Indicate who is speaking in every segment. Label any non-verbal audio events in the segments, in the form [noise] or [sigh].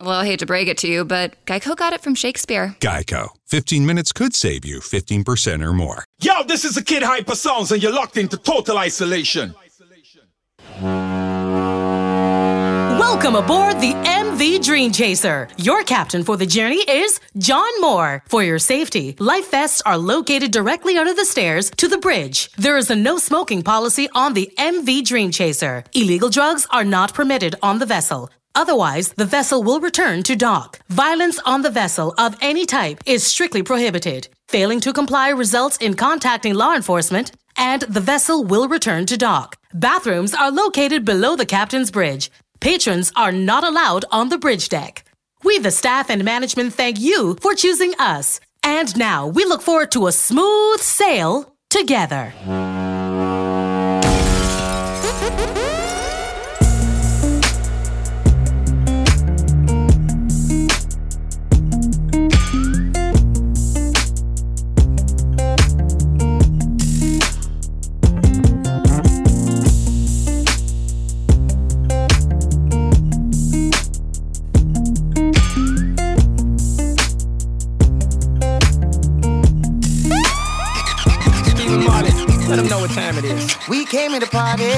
Speaker 1: Well, I hate to break it to you, but Geico got it from Shakespeare.
Speaker 2: Geico. 15 minutes could save you 15% or more.
Speaker 3: Yo, this is a Kid Hyper Sounds, and you're locked into total isolation.
Speaker 4: Welcome aboard the MV Dream Chaser. Your captain for the journey is John Moore. For your safety, life vests are located directly under the stairs to the bridge. There is a no smoking policy on the MV Dream Chaser. Illegal drugs are not permitted on the vessel. Otherwise, the vessel will return to dock. Violence on the vessel of any type is strictly prohibited. Failing to comply results in contacting law enforcement, and the vessel will return to dock. Bathrooms are located below the captain's bridge. Patrons are not allowed on the bridge deck. We, the staff and management, thank you for choosing us. And now we look forward to a smooth sail together.
Speaker 5: Came here to party,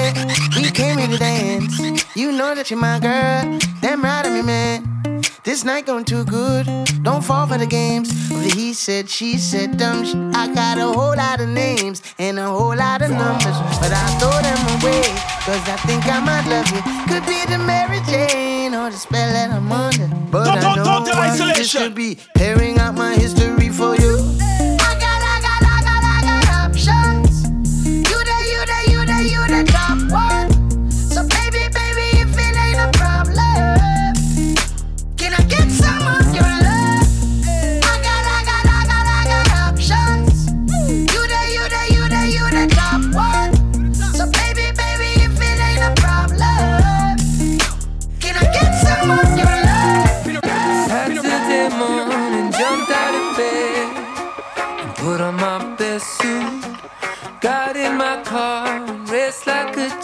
Speaker 5: we came here to dance. You know that you're my girl, damn right I'm your man. This night going too good, don't fall for the games. The he said, she said, dumb shit. I got a whole lot of names and a whole lot of numbers, but I throw them away, cause I think I might love you. Could be the Mary Jane or the spell that I'm under. But
Speaker 3: Don't-
Speaker 5: I
Speaker 3: don't-
Speaker 5: know
Speaker 3: don't do
Speaker 5: what this could be, tearing out my history for you.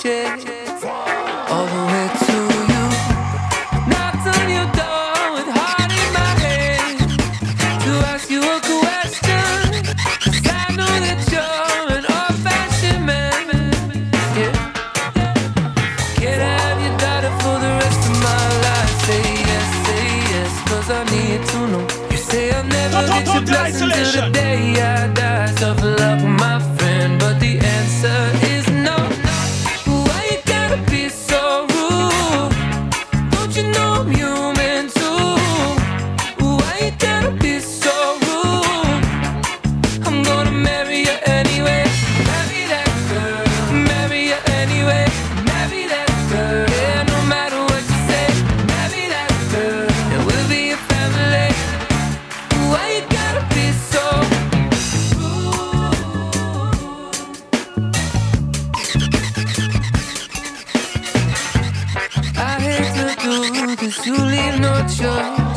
Speaker 6: I
Speaker 7: know that you're an old fashioned man. Can't have your daughter for the rest of my life. Say yes, say yes, I need to know. You say I'll never get your blessing till the day I die. You leave no choice.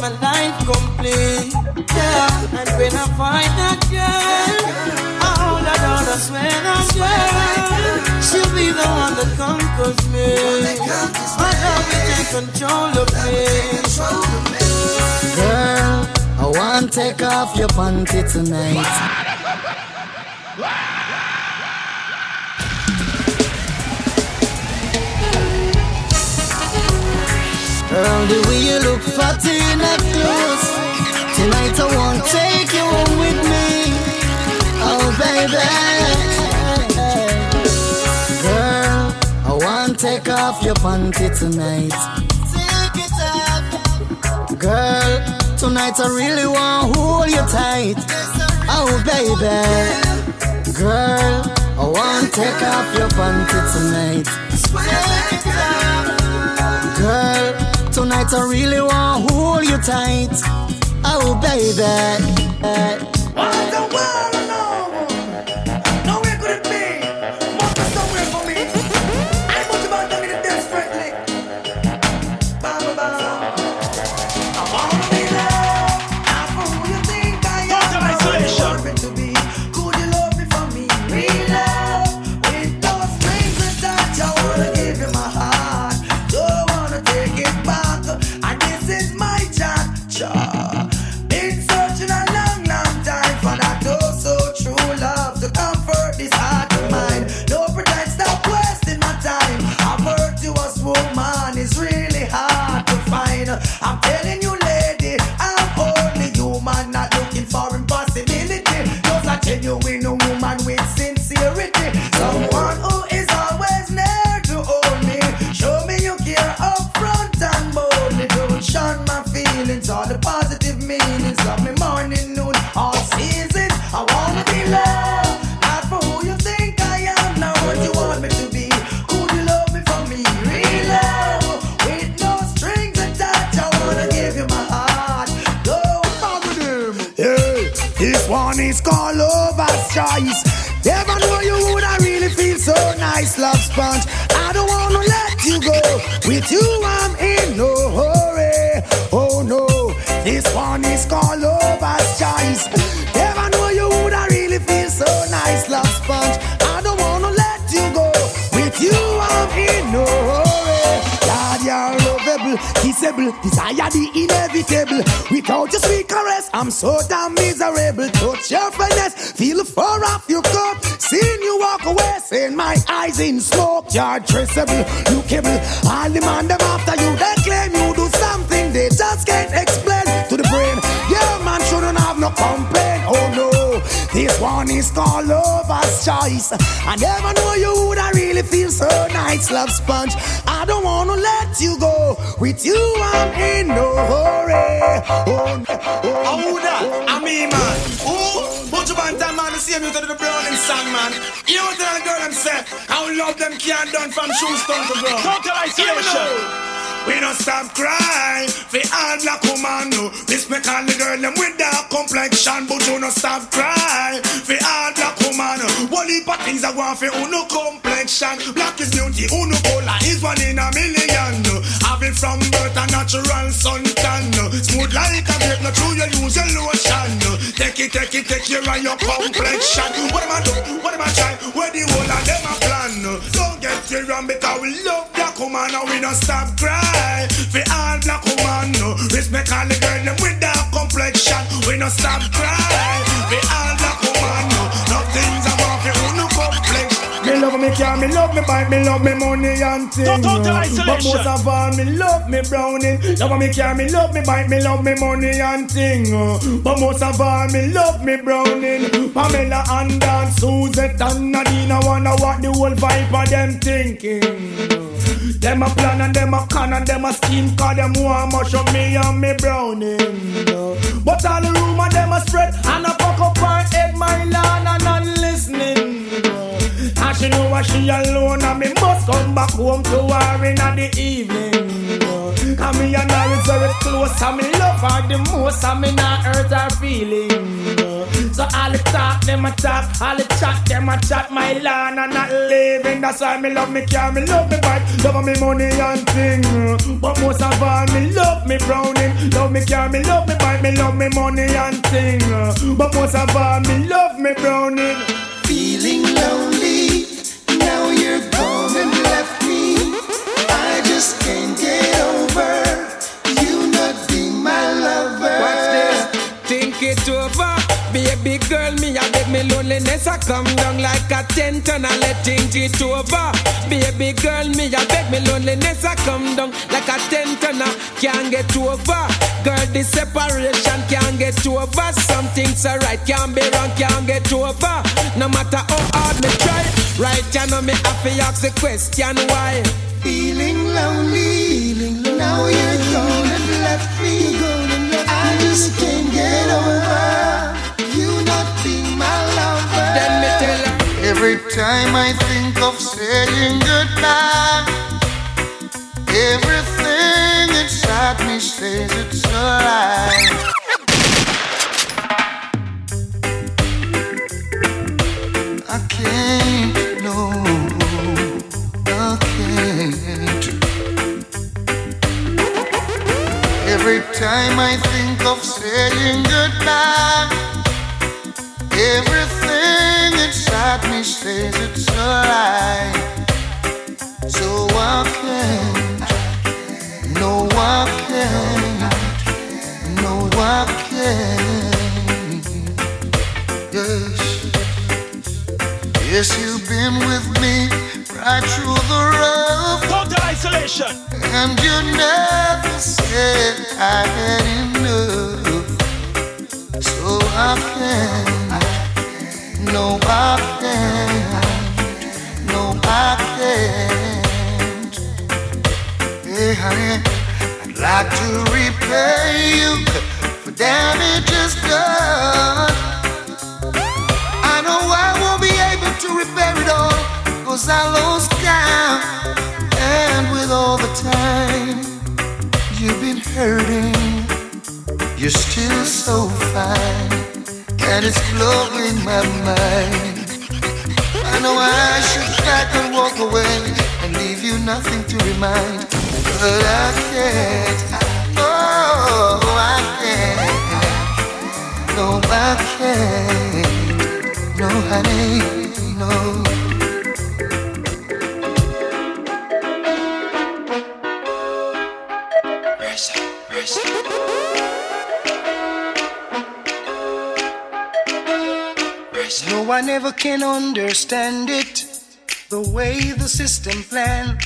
Speaker 7: my life
Speaker 5: complete. Yeah. And when I find that girl, I hold her down, I swear, I swear. She'll be the one that conquers me. My love will take control of me.
Speaker 8: Girl, I want to take off your panty tonight. [laughs] Girl, the way you look fatty in a close Tonight I won't take you home with me. Oh baby. Girl, I won't take off your panty tonight. Take it off. Girl, tonight I really want hold you tight. Oh baby. Girl, I won't take off your panty tonight. Take it off. Girl Tonight I really want to hold you tight. Oh, baby.
Speaker 9: What the world?
Speaker 3: Inevitable. Without your sweet caress, I'm so damn miserable. Touch your finesse, feel fur off your coat. Seeing you walk away, seeing my eyes in smoke. You're traceable, lookable. All the man them after you, they claim you do something they just can't explain to the brain. Yeah, man shouldn't have no complaint. Oh no, this one is called lover's choice. I never know you would I really feel so nice, love sponge. I don't wanna let you go. With you, I'm in no hurry. Oh, oh, oh
Speaker 10: Who that? I mean, man. Who? Put your band time, man. The same you to the Browning song, man. You know what that girl them say? How love them can't done from shoes to ground. Total. We don't stop crying for all black woman no Respect all the girl them with dark complexion But you don't stop crying heap of things I want for uno complexion. Black is beauty, uno color is one in a million. Having from birth a natural suntan Smooth like a grape, not true you use your lotion. Take it, take it, take care of your complexion. What am I do? What am I try? Where the whole of them a plan? Don't get it wrong because we love black woman And we don't stop crying. For all black woman Respect all the girl them with dark complexion We no stop cry
Speaker 11: Me love me car, me love me bike, me love me money and things.
Speaker 10: Total
Speaker 11: But
Speaker 10: isolation.
Speaker 11: most of all, me love me browning. Love me car, me love me bike, me love me money and thing. But most of all, me love me browning. Pamela and Dan, Suzette and Nadine, I wonder what the whole vibe of them thinking. Them a plan and them a con and them a scheme Cause them want much of me and me browning But all the rumor them a spread And a fuck up her head my land and listening And she know what she alone and me must come back home to her in the evening. Cause me and her is very close and me love her the most And me not hurt her feelings So all the talk them a talk All the chat them a chat My land and not living. That's why me love me car Me love me bike Love me money and thing. But most of all me love me browning Love me car Me love me bike Me love me money and thing. But most of all me love me browning.
Speaker 3: Feeling lonely,
Speaker 9: Baby girl, me a beg me loneliness I come down like a tent and I let think it over. Baby girl, me a beg me loneliness I come down like a tent and I can't get over. Girl, this separation can't get over. Something's alright, can't be wrong, can't get over. No matter how hard me try, right? You know me have to ask the question why.
Speaker 3: Feeling lonely, now you're gone and left me. gone Go. I just can't get over
Speaker 12: Every time I think of saying goodbye, everything inside me says it's a lie. I can't, no, I can't. Every time I think of saying goodbye, everything inside me says it's a lie. So I can't, no, I can't, no, I can't. Yes, yes, you've been with me right through the rough.
Speaker 10: Total isolation.
Speaker 12: And you never said I had enough. So I can't, no, I can't, no, I can't. Hey, honey, I'd like to repay you for damages done. I know I won't be able to repair it all, cause I lost count. And with all the time you've been hurting, you're still so fine. And it's blowing my mind.
Speaker 13: I know I should pack and walk away and leave you nothing to remind, but I can't. Oh, I can't. No, I can't. No, honey, no.
Speaker 12: Never can understand it. The way the system plan.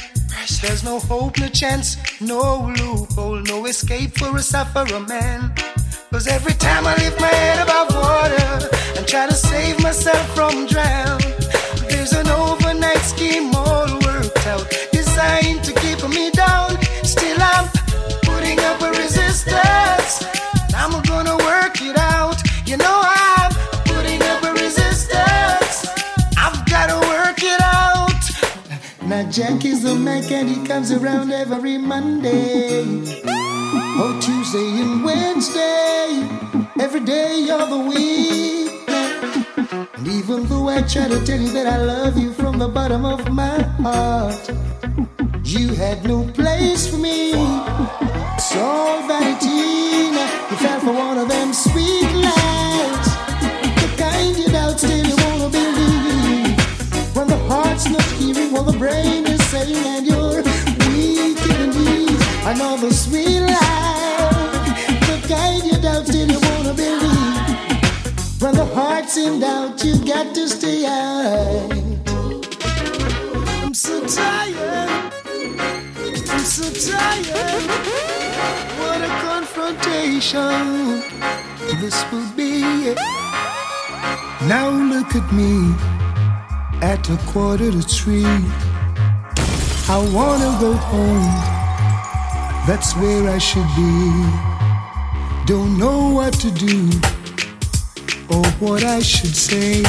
Speaker 12: There's no hope, no chance, no loophole, no escape for a sufferer man. Cause every time I lift my head above water and try to save myself from drown, there's an overnight scheme all worked out, designed to keep me down. Still, I'm putting up a resistance. I'm gonna work it out. You know, I'm Jack is the Mac and he comes around every Monday. Oh, Tuesday and Wednesday. Every day of the week. And even though I try to tell you that I love you from the bottom of my heart, you had no place for me. Vanity. Now you fell for one of them sweet lies. The brain is saying, and you're weak in the knees. Another sweet lie. The kind you doubt, still you wanna believe. When the heart's in doubt, you got to stay out. I'm so tired. I'm so tired. What a confrontation this will be. Now look at me at a quarter to three. I wanna go home. That's where I should be. Don't know what to do or what I should say.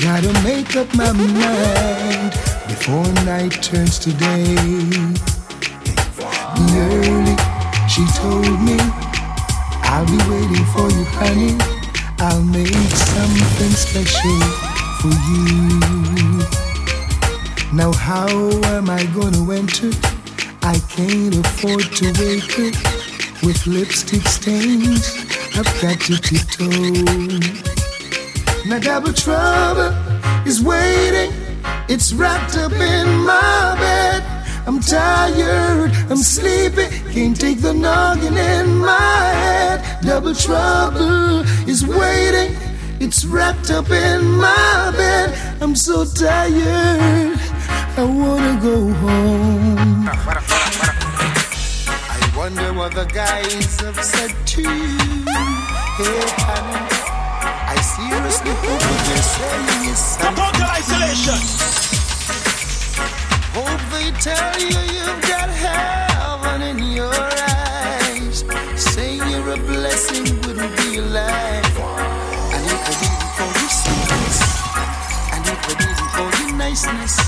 Speaker 12: Gotta make up my mind before night turns to day. Early, she told me, I'll be waiting for you, honey. I'll make something special for you. Now, how am I gonna enter? I can't afford to wake her with lipstick stains. I've got to tiptoe. Now, double trouble is waiting. It's wrapped up in my bed. I'm tired, I'm sleepy, can't take the noggin in my head. Double trouble is waiting, it's wrapped up in my bed. I'm so tired, I wanna go home. I wonder what the guys have said to you. Hey, honey, I seriously hope what you're saying is something.
Speaker 14: Total isolation.
Speaker 12: Hope they tell you you've got heaven in your eyes. Saying you're a blessing wouldn't be a lie. And if they didn't call you niceness,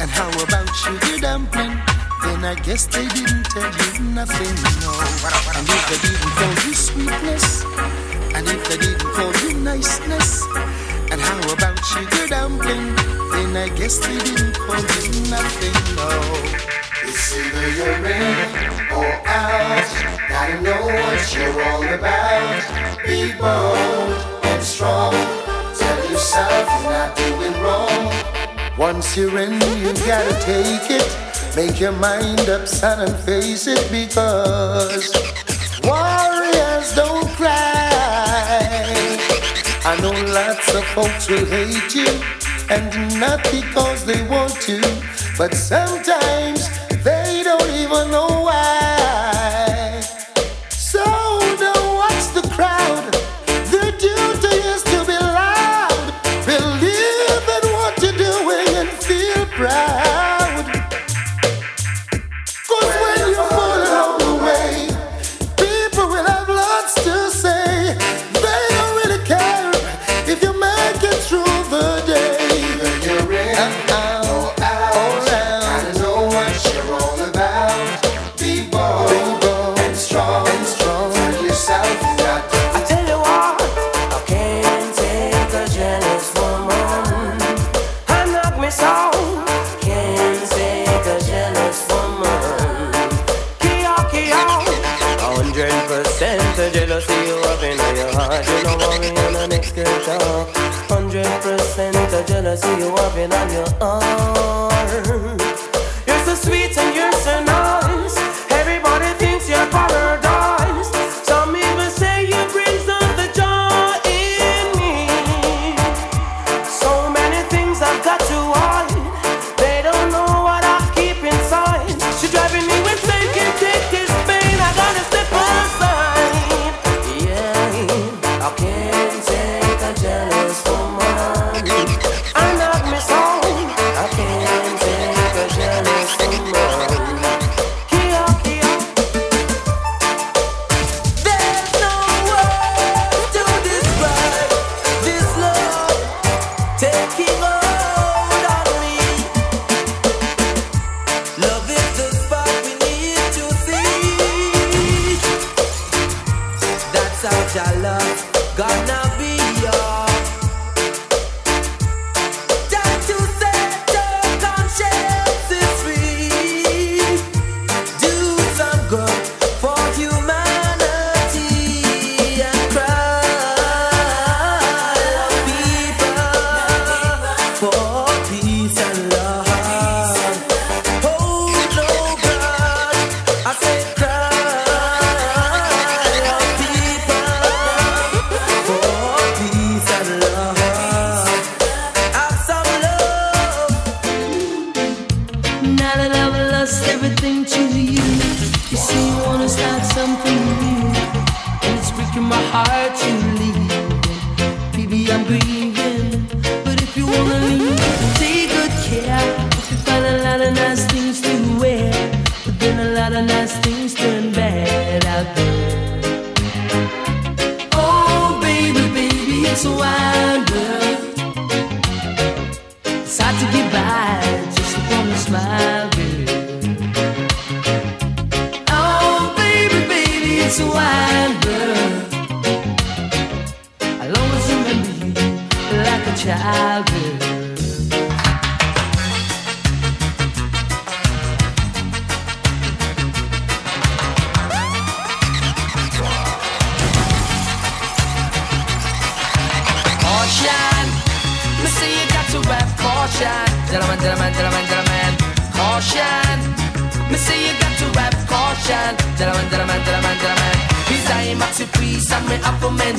Speaker 12: and how about sugar dumpling? Then I guess they didn't tell you nothing, no. And if they didn't call you sweetness, and if they didn't call you niceness, and how about you sugar dumpling? Then I guess they didn't call you nothing, no.
Speaker 13: It's either you're in or out. Gotta know what you're all about. Be bold and strong. Yourself you're not doing wrong.
Speaker 12: Once you're in, you gotta take it. Make your mind up, son, and face it because warriors don't cry. I know lots of folks will hate you, and not because they want to, but sometimes they don't even know
Speaker 9: Hundred percent of jealousy you have in on your arm.
Speaker 15: Girl. Oh, baby, baby, it's a wild. I'll always remember you like a.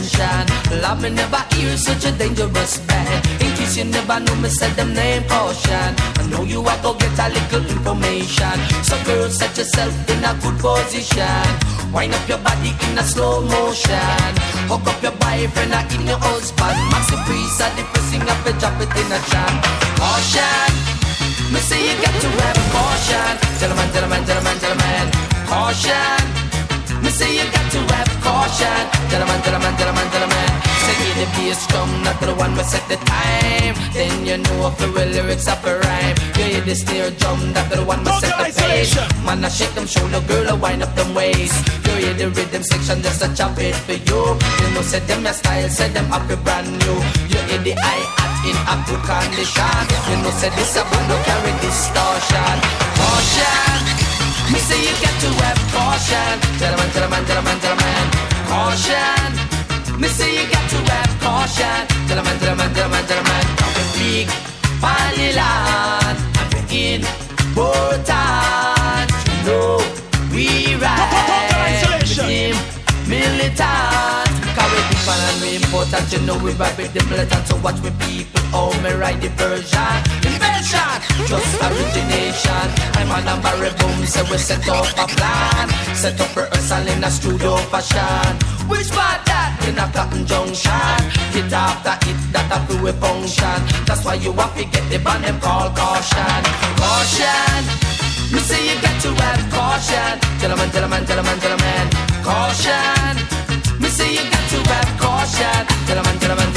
Speaker 9: mention. Love me never hear such a dangerous band. In case you never know me said them name caution. I know you are go get a little information. So girl, set yourself in a good position. Wind up your body in a slow motion. Hook up your boyfriend or in your husband. Maxi Priest are the thing up and drop it in a jam. Caution. Me say you got to have caution. Gentlemen, gentlemen, gentlemen, gentlemen. Caution. Say you got to have caution. Gentlemen, gentlemen, gentlemen, gentlemen. Say you the bass drum, not the one we set the time. Then you know if the lyrics up a rhyme. You hear the snare drum, not the one we set the pace. Man, I shake them shoulder, girl, I wind up them waist. You hear the rhythm section, just a chop it for you. You know, say them your style, say them up a brand new. You hear the hi-hat in a good condition. You know, say this a band, no carry distortion. Caution. Me say you got to have caution. Gentlemen, gentlemen, gentlemen, gentlemen. Caution. Me say you got to have caution. Gentlemen, gentlemen, gentlemen, gentlemen. Big Palilan. And we important. You know, we ride. Militant. People and we important. You know we ride with the militant. So watch me people. Oh, me ride the version. Invention. Just origination. I'm on a barrel boom. So we set up a plan. Set up rehearsal in a studio fashion. Which part that? In a cotton junction. Hit after hit that a fluid function. That's why you have to get the band them call caution. Caution. Me say you got to have caution. Gentlemen, gentlemen, gentlemen, gentlemen. Caution. Me say you got to have caution. Gentlemen,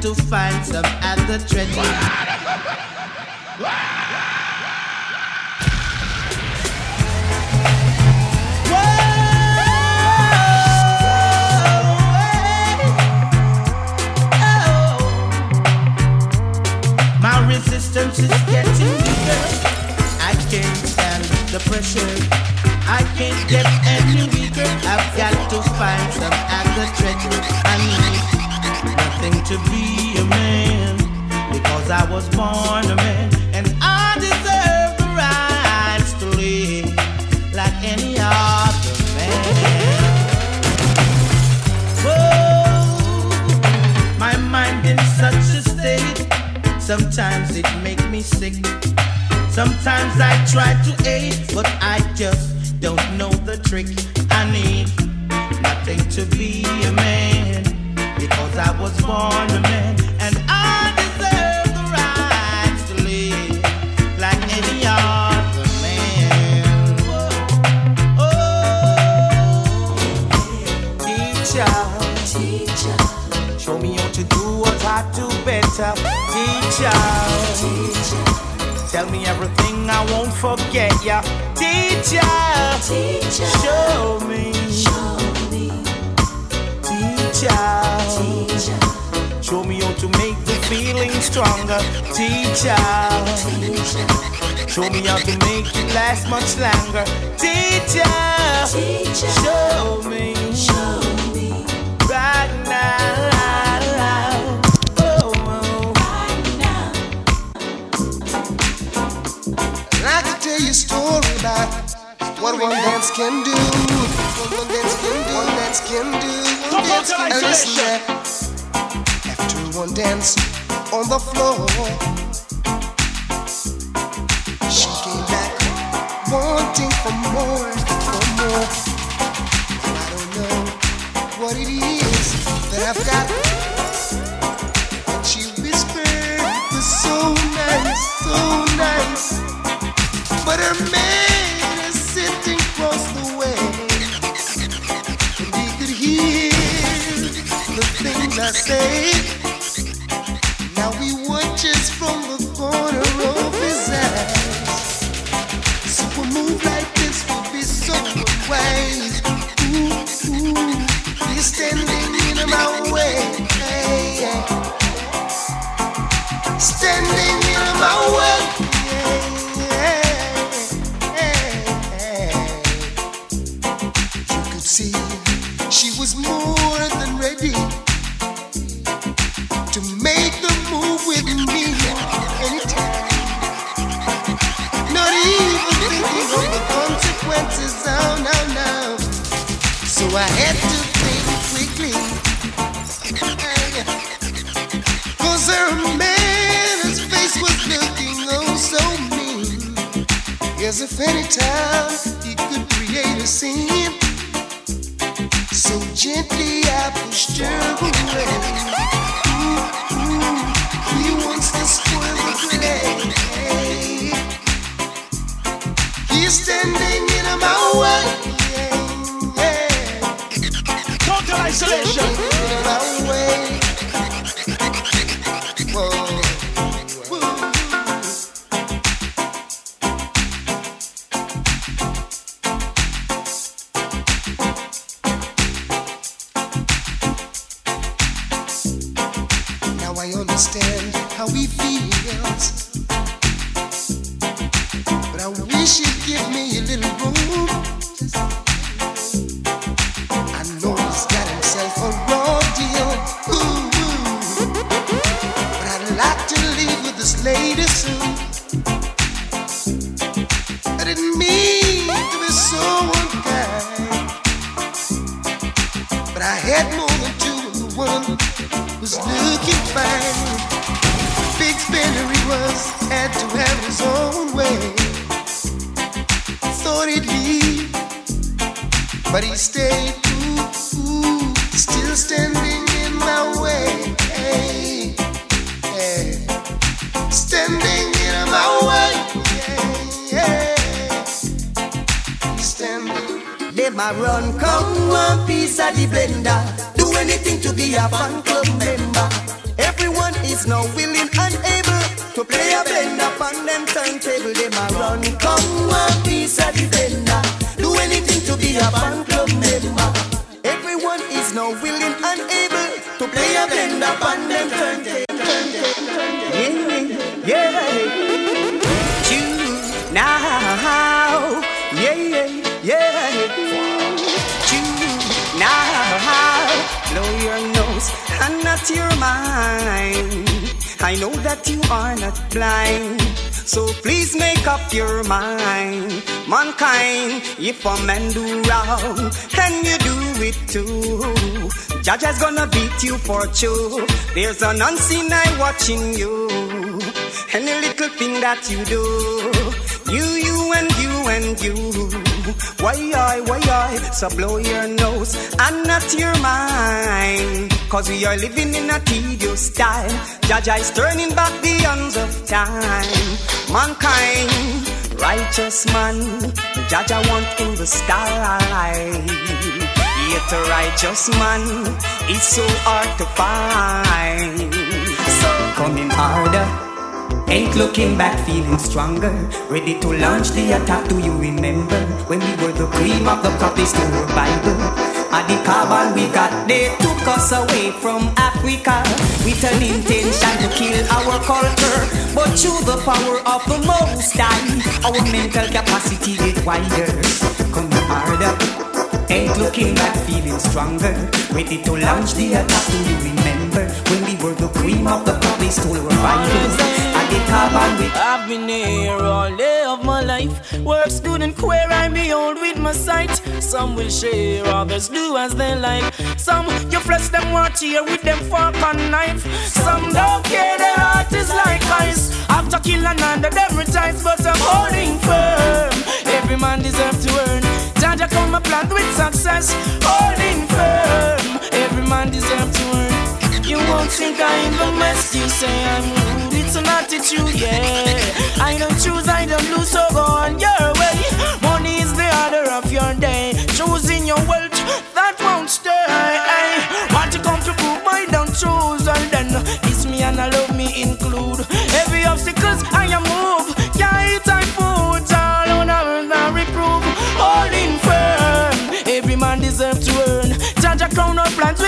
Speaker 15: to
Speaker 12: find some at the treasure. resistance is getting weaker. I can't stand the pressure. I can't get any weaker. I've got to find some other treasure. I need nothing to be I
Speaker 13: understand how he feels. But I wish you'd give me a little room.
Speaker 16: Up your mind. Mankind, if a man do wrong, and you do it too. Judge is gonna beat you for two. There's an unseen eye watching you. Any little thing that you do, you, you, and you, and you. Why I, why I, so blow your nose and not your mind. Cause we are living in a tedious time. Jah Jah is turning back the hands of time. Mankind, righteous man, Jah Jah want in the sky. Yet a righteous man is so hard to find. So coming harder. Ain't looking back, feeling stronger. Ready to launch the attack. Do you remember when we were the cream of the crop? They stole our Bible. At the carbon we got, they took us away from Africa with an intention to kill our culture. But through the power of the Most High, our mental capacity get wider. Come harder. Ain't looking back, feeling stronger. Ready to launch the attack. Do you remember when we were the cream of the crop? They stole our Bible. At the carbon we
Speaker 17: I've been here all day of my life. Works good and queer, I'm behold with my sight. Some will share, others do as they like. Some you flesh them want here with them fork and knife. Some don't care, their heart is like ice. After kill another, them retires, but I'm holding firm. Every man deserves to earn. Jah Jah come a plant with success, holding firm. Every man deserves to earn. You won't think I'm the mess. You say I'm rude. It's an attitude, yeah. I don't choose, I don't lose, so go on your way. Money is the order of your day. Choosing your wealth, that won't stay. Want to come to prove I don't choose, and then it's me and I love me include. Every obstacles I am move. Yeah, it's I food,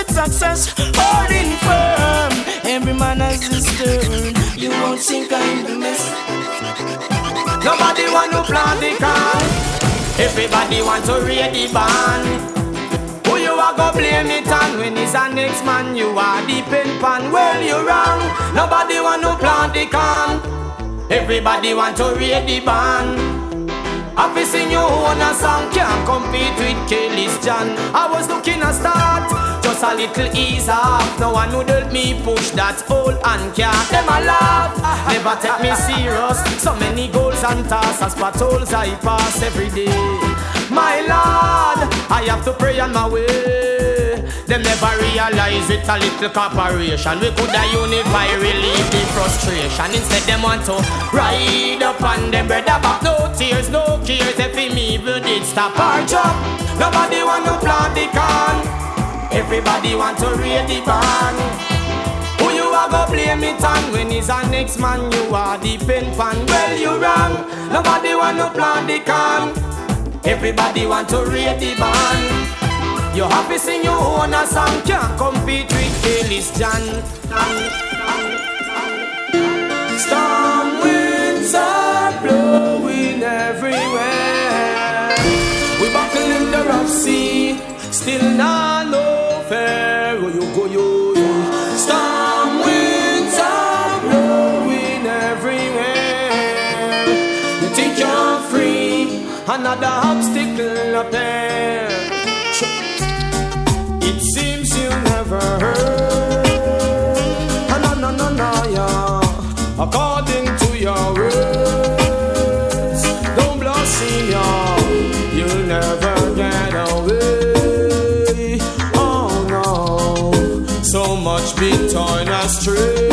Speaker 17: with success. Holding firm, every man has his turn. You won't think I'm the mess.
Speaker 18: Nobody want to plant the can. Everybody want to read the band. Who you are go blame it on when it's a next man you are depend pan. Well you're wrong. Nobody want to plant the can. Everybody want to read the band. I've seen you own a song can't compete with Kelly's John. I was looking a start, just a little ease off. No one would help me push that old and can't. Them a laugh, never take me serious. So many goals and tasks, potholes I pass every day. My Lord, I have to pray on my way. Them never realize it a little corporation. We could unify, relieve the frustration. Instead, them want to ride up on them brother back. No tears, no cares. If him even did stop our job, nobody want to plant the can. Everybody want to raid the barn. Who you are go blame it on when he's a next man? You are the pen pan. Well, you wrong. Nobody want to plant the can. Everybody want to raid the barn. You happy sing your own a song Can't compete with Kelly's John Storm winds are blowing everywhere We buckle in the rough sea Still not no Oh go yo yo. Storm winds are blowing everywhere. You think you're free? Another obstacle there. It seems you never heard. Torn astray.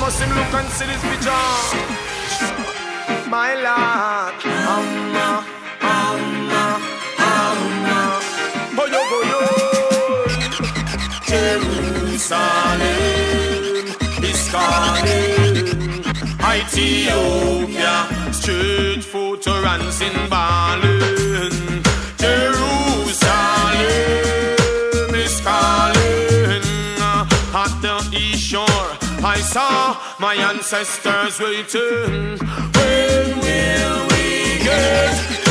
Speaker 18: Patmos, him look and see this vision. My Lord, Amma, Amma, Amma, oh yo, oh. Jerusalem is calling. Ethiopia, straight foot to Ransin Berlin. Saw my ancestors waiting. When will we get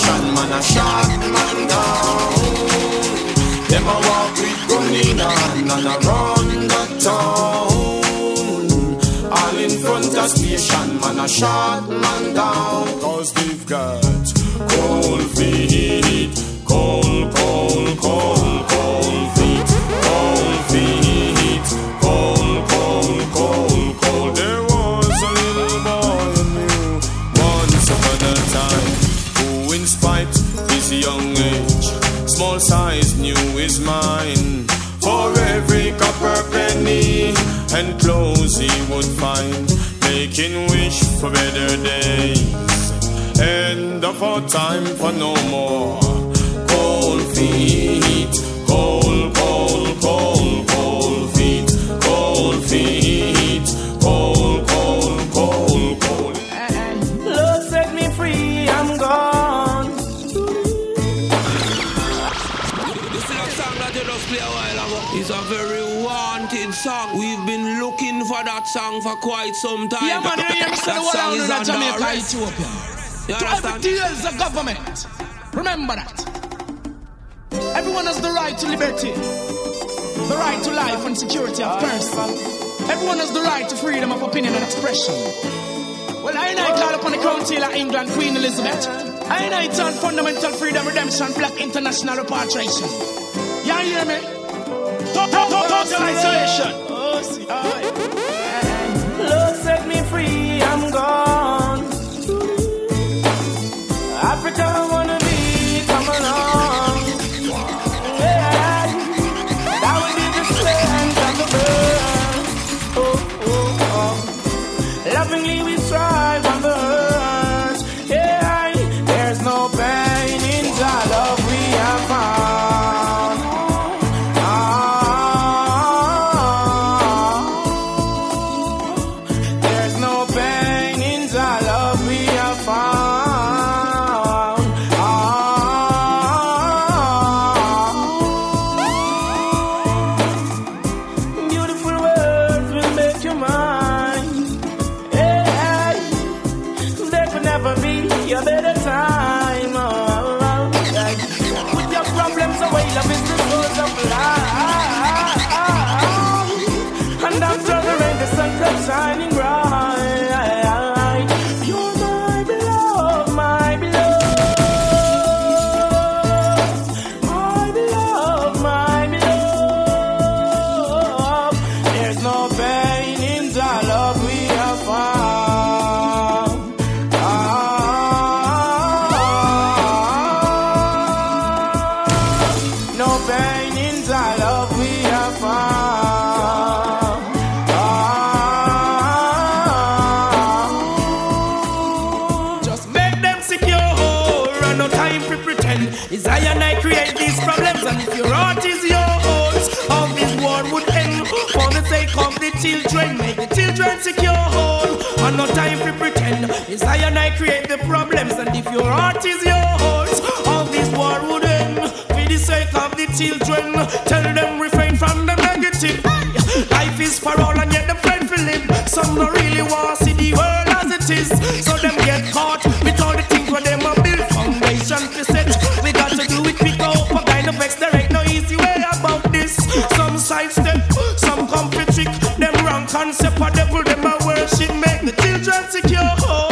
Speaker 18: station, man a shot man down. Them a walk with gun in hand and a run the town. All in front of station, man a shot man down. Cause they've got cold feet, cold, cold, cold and clothes he would find, making wish for better days. End of our time for no more cold feet,
Speaker 7: song for quite some time.
Speaker 19: Yeah, man, you hear me say the
Speaker 7: that
Speaker 19: whole
Speaker 7: song
Speaker 19: out
Speaker 7: is on
Speaker 19: Jamaica,
Speaker 7: arrest.
Speaker 19: Ethiopia.
Speaker 7: You
Speaker 19: To
Speaker 7: understand?
Speaker 19: every deals the government. Remember that. Everyone has the right to liberty, the right to life and security of person. Everyone has the right to freedom of opinion and expression. Well, I ain't I call upon the Crown of England, Queen Elizabeth. I I turn fundamental freedom, redemption, black international repatriation. You hear me? Total isolation. Oh, see,
Speaker 17: free, I'm gone. Africa, I wanna be, come along. children, make the children secure home. And no time to pretend. It's I and I create the problems, and if your heart is yours, all this war would end. For the sake of the children, tell them refrain from the negative. Life is for all, and yet the friend for live. Some don't really want to see the world as it is, so them get caught. Separate of devil, them I worship, make the children secure.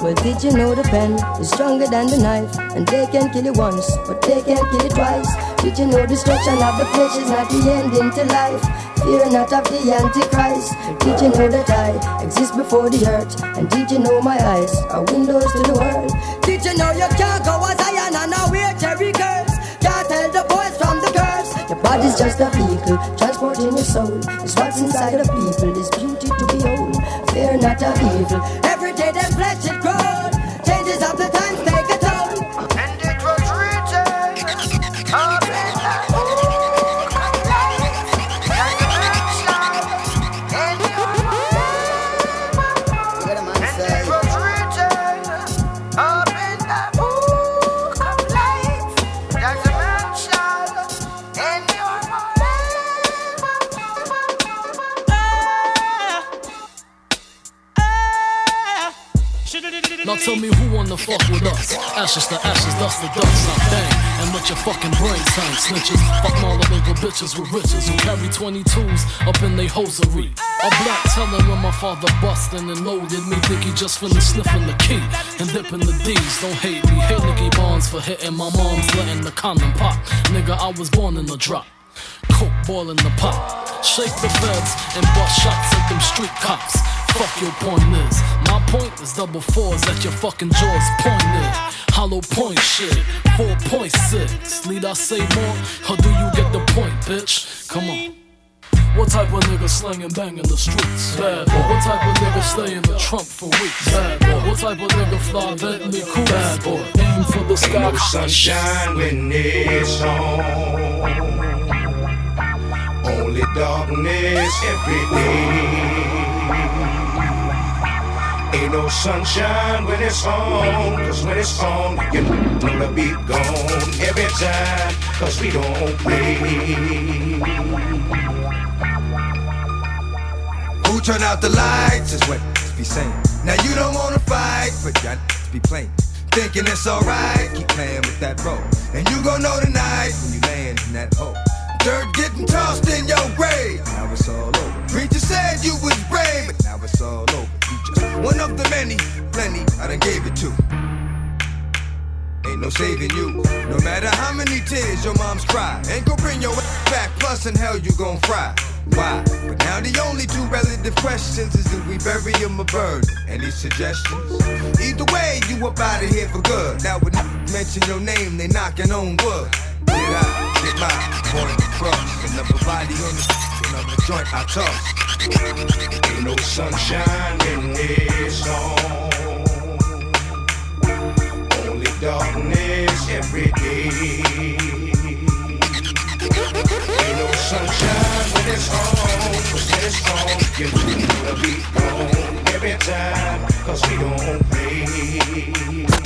Speaker 20: Well, did you know the pen is stronger than the knife? And they can kill you once, but they can't kill you twice. Did you know destruction of the flesh is not the end into life? fear not of the Antichrist. Did you know that I exist before the earth? And did you know my eyes are windows to the world? Did you know you can't go as I am and I will? Body's just a vehicle, transporting your soul. It's what's inside of people, it's beauty to behold. Fear not of evil. Every day they flesh it
Speaker 21: Ashes to ashes, dust to dust. I bang and let your fucking brains hang. Snitches, fuck all the nigga bitches with riches who carry 22s up in they hosiery. A black teller when my father bustin' and loaded me. Think he just finished sniffing the key and dipping the D's. Don't hate me. Hate Nicky Barnes for hitting my mom's letting the condom pop. Nigga, I was born in the drop. Coke boiling the pot. Shake the feds and bust shots at them street cops. Fuck your point is. My point is double fours at your fucking jaws pointed. Hollow point shit. 4.6. Need I say more? Or do you get the point, bitch? Come on. What type of nigga slinging bang in the streets? Bad boy. What type of nigga stay in the trunk for weeks? Bad boy. What type of nigga fly Bentley cool? Bad boy. Aim for the sky.
Speaker 22: No sunshine when it's on. Only darkness every day. Ain't no sunshine when it's on, cause when it's on, you to be gone every time, cause we don't play.
Speaker 23: Who turn out the lights is what be saying. Now you don't wanna fight, but you to be playing. Thinking it's alright, keep playing with that role. And you gon' know tonight when you land in that hole. Dirt getting tossed in your grave. Now it's all over. Preacher said you was brave, but now it's all over. You just one of the many, plenty I done gave it to. Ain't no saving you. No matter how many tears your mom's cry. Ain't gon' bring your ass back, plus in hell you gon' fry. Why? But now the only two relative questions is do we bury him or burn? Any suggestions? Either way, you up out of here for good. Now when mention your name, they knocking on wood. Did I get my point across? Another body on the another joint I toss.
Speaker 22: Ain't no sunshine when it's on. Only darkness every day. Ain't no sunshine when it's on, when it's on, you know to be gone every time, cause we don't play.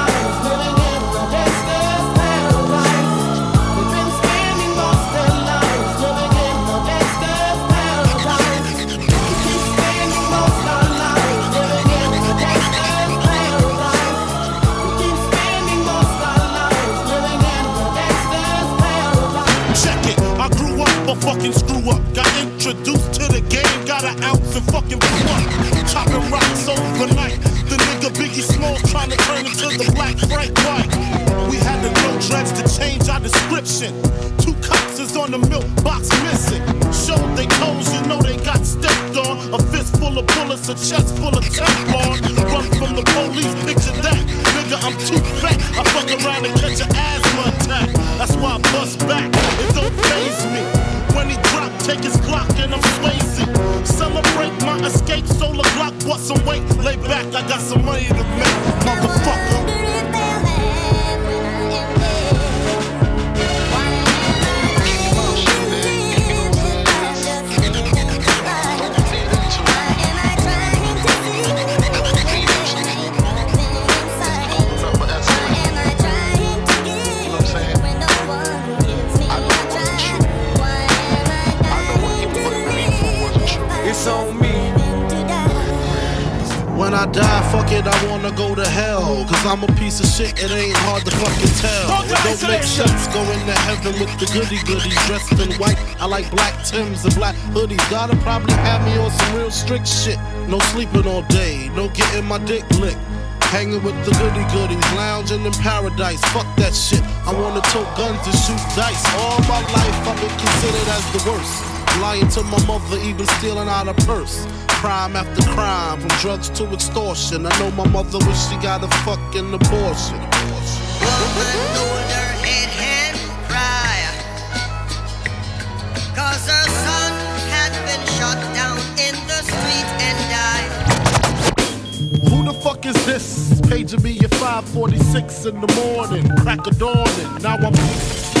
Speaker 24: grew up a fucking screw up. Got introduced to the game, got an ounce and fucking up. Chopping rocks overnight. The nigga Biggie Smalls trying to turn into the black Frank White. We had to grow dreads to change our description. Two cops is on the milk box missing. Showed they toes, you know they got stepped on. A fist full of bullets, a chest full of Teflon. Run from the police, picture that. Nigga, I'm too fat. I fuck around and catch an asthma attack. That's why I bust back. It don't phase me. When he drop, take his Glock and I'm Swayze. Celebrate my escape, solar block, bust some weight. Lay back, I got some money to make. Motherfucker. I die, fuck it, I wanna go to hell. Cause I'm a piece of shit, it ain't hard to fucking tell. Don't make sense going to heaven with the goody goodies dressed in white. I like black Tims and black hoodies. Gotta probably have me on some real strict shit. No sleeping all day, no getting my dick licked. Hanging with the goody goodies, lounging in paradise. Fuck that shit. I wanna tote guns and shoot dice. All my life I've been considered as the worst. Lying to my mother, even stealing out a purse crime after crime, from drugs to extortion. I know my mother wish she got a fucking abortion.
Speaker 5: Woman, Cause her son. Who the fuck is this?
Speaker 24: Paging me at 546 in the morning, crack of dawning. Now I'm.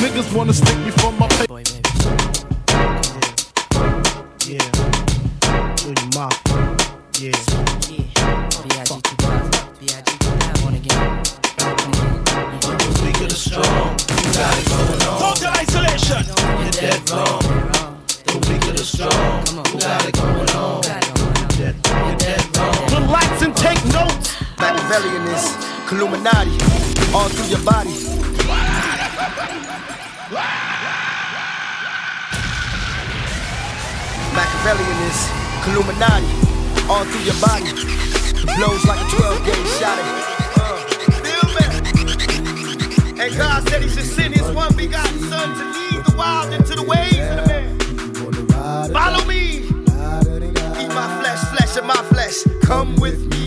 Speaker 24: niggas wanna stick me for my pay.
Speaker 10: Yeah.
Speaker 23: Illuminati all through your body. Blows like a 12 gauge shot. Uh? And God said He should send His one begotten Son to lead the wild into the ways of the man. Follow me. Eat my flesh, flesh of my flesh. Come with me.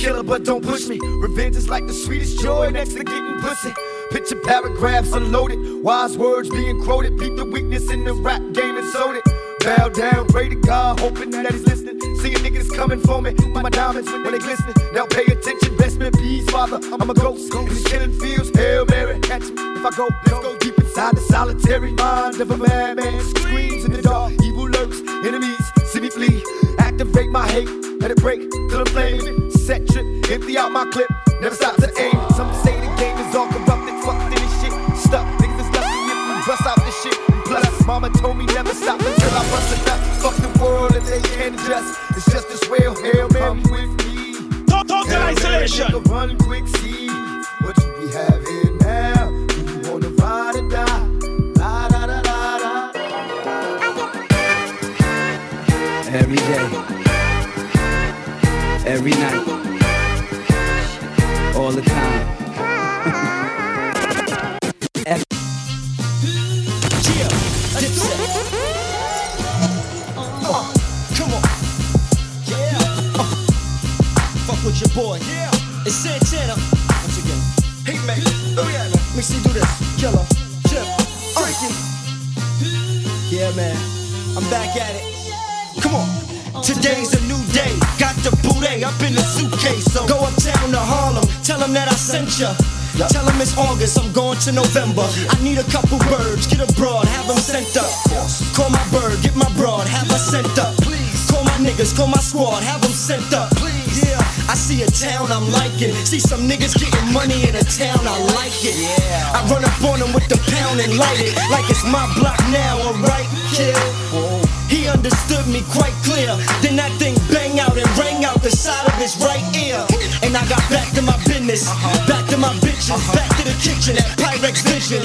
Speaker 23: Killer, but don't push me. Revenge is like the sweetest joy next to getting pussy. Picture paragraphs unloaded, wise words being quoted. Peep the weakness in the rap game and sold it. Bow down, pray to God, hoping that he's listening. See a niggas coming for me, my diamonds when they glistening. Now pay attention, best in peace, father. I'm a ghost in the killing fields. Hail Mary, catch me if I go. Let's go deep inside the solitary mind of a madman. Screams in the dark, evil lurks, enemies see me flee. Activate my hate, let it break till I'm flaming. Set out my clip, never stop to aim. Some say the game is all corrupted, fucked in this shit. Stuck, niggas is lucky if we bust out this shit. Plus, mama told me never stop until I bust a nut. Fuck the world if they can't adjust. It's just as well, hell, man, with me.
Speaker 10: Total isolation.
Speaker 23: Nigga, run quick, see what do we have here now. Do you wanna ride or die? La da da da da.
Speaker 25: Every day, every night, all the time.
Speaker 26: That I sent ya. Tell them it's August, I'm going to November. I need a couple birds, get abroad, have them sent up. Call my bird, get my broad, have her sent up. Please. Call my niggas, call my squad, have them sent up. Yeah, I see a town I'm liking. See some niggas getting money in a town, I like it. Yeah. I run up on them with the pound and light it like it's my block now, alright, kid. He understood me quite clear. Then that thing bang out and rang out the side of his right ear. And I got back to my business, back to my bitches, uh-huh. back to the kitchen at Pyrex Vision.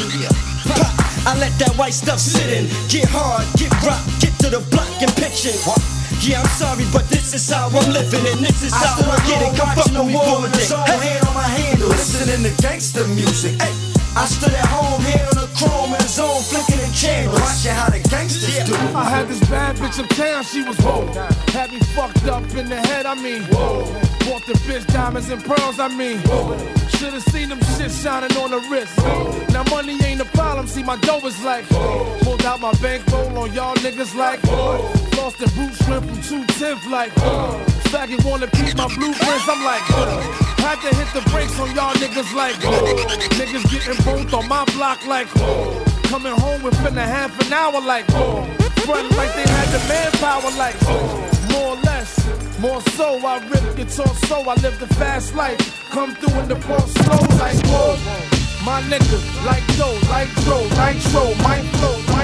Speaker 26: Pop, I let that white stuff sit in. Get hard, get rock, get to the block and pitch it. Yeah, I'm sorry, but this is how I'm living, and this is
Speaker 27: I
Speaker 26: how I get it. Come fuck
Speaker 27: watching
Speaker 26: with me
Speaker 27: them
Speaker 26: for a
Speaker 27: with
Speaker 26: day. Hey.
Speaker 27: hand on my handle, listening to gangster music. Hey, I stood at home, hand on the chrome in the zone, flicking and
Speaker 26: channel. Watch how the gangsters do.
Speaker 28: I had this bad bitch uptown, she was whoa. Had me fucked up in the head, I mean. Whoa. Bought the bitch diamonds and pearls, I mean. Whoa. Should've seen them shit shining on the wrist. Now money ain't a problem, see my dough is like. Pulled out my bankroll on y'all niggas like. Lost the boot shrimp from 210th like. Faggot wanna keep my blueprints, I'm like. Had to hit the brakes on y'all niggas like. Niggas getting both on my block like. Coming home within a half an hour like. Run like they had the manpower like. More or less. More so, I rip guitar so I live the fast life. Come through in the ball slow like whoa. My nigga, like dough, like dro, nitro, flow, mind flow,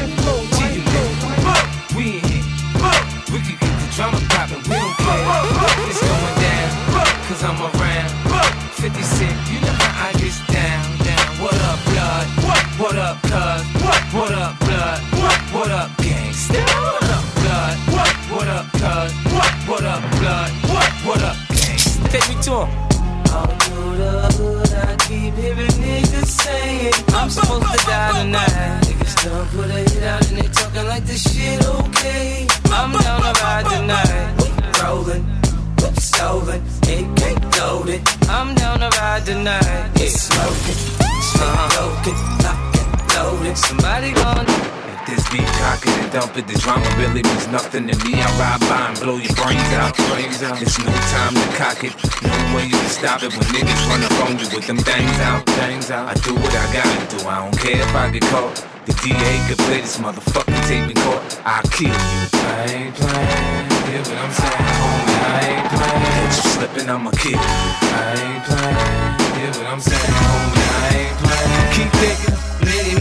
Speaker 7: gangsta? Take me to him. All through the hood, I keep hearing niggas saying I'm supposed to die tonight. Niggas done put a hit out and they talking like this shit okay. I'm down to ride tonight. We rolling, stolen, AK loaded. I'm down to ride tonight. Yeah, smoking, smoking, lock loaded. Somebody gonna. This beat cock it and dump it, the drama really means nothing to me. I ride by and blow your brains out. It's no time to cock it. No way you can stop it when niggas run up on you with them things out. Things out. I do what I gotta do. I don't care if I get caught. The DA could play this motherfucking tape in court. I'll kill you. I ain't playing. Hear what I'm saying, homie? I ain't playing. Catch you slipping, I'ma kill you. I ain't playing. Hear what I'm saying, homie? I ain't playing. Keep thinking. Men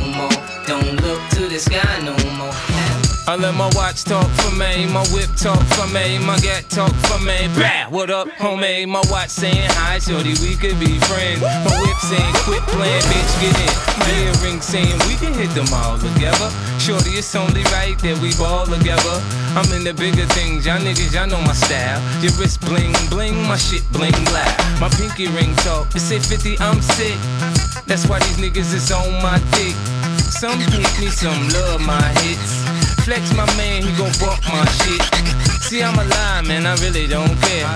Speaker 7: no more. I let my watch talk for me, my whip talk for me, my gat talk for me. Bah, what up, homie? My watch saying hi, shorty, we could be friends. My whip saying quit playing, bitch, get in. My earring saying we can hit them all together. Shorty, it's only right that we ball together. I'm in the bigger things, y'all niggas, y'all know my style. Your wrist bling bling, my shit bling black. My pinky ring talk, it's say 50, I'm sick. That's why these niggas is on my dick. Some hate me, some love my hits. Flex my man, he gon' bump my shit. See, I'm a lie, man, I really don't care.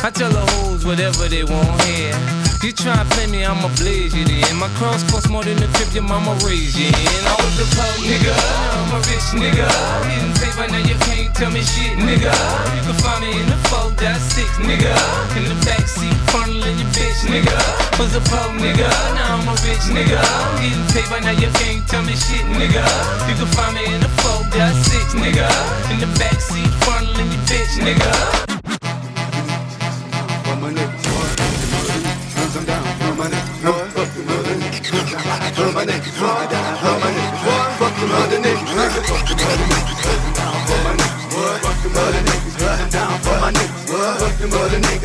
Speaker 7: I tell the hoes whatever they want here. You try to play me, I'ma blaze you then. My cross costs more than the crib your mama raised you in. I was a poor nigga, now I'm a rich nigga. Getting paper, now you can't tell me shit, nigga. You can find me in the 4.6, nigga. In the backseat, funneling your bitch, nigga. Was a poor nigga, now I'm a rich nigga. Getting paper, now you can't tell me shit, nigga. You can find me in the 4.6, nigga. In the backseat, funneling your bitch, nigga.
Speaker 23: My niggas, fuck. For my niggas, fuck for my niggas.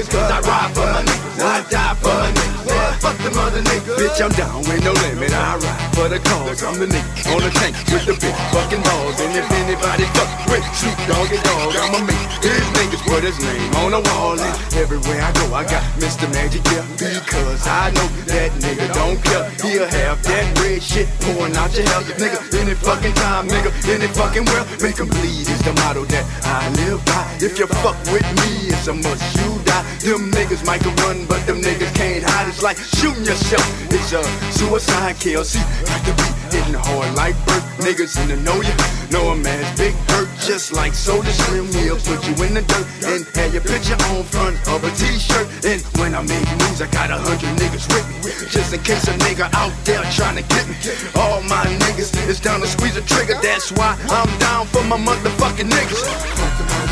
Speaker 23: Fuck I ride for my niggas. I die for my niggas. Fuck the mother niggas. Bitch, I'm down with no limit. I ride for the cause. I'm the on tank with the fucking balls. And if anybody fuck with Snoop Doggy Dogg, I'ma make his niggas put his name on the wall. And everywhere I go, I got Mr. Magic, yeah. Because I know that nigga don't care. He'll have that red shit pouring out your hell. Nigga, any fucking time, nigga, any fucking world. Make him bleed is the motto that I live by. If you fuck with me, it's a must you die. Them niggas might can run, but them niggas can't hide. It's like shooting yourself. It's a suicide kill. See, got to be hitting hard like birth. Niggas in the know you. Know a man's big hurt, just like Soda Slim. We'll put you in the dirt and have your picture on front of a t-shirt. And when I make moves, I got a hundred niggas with me. Just in case a nigga out there trying to get me. All my niggas is down to squeeze a trigger. That's why I'm down for my motherfucking niggas.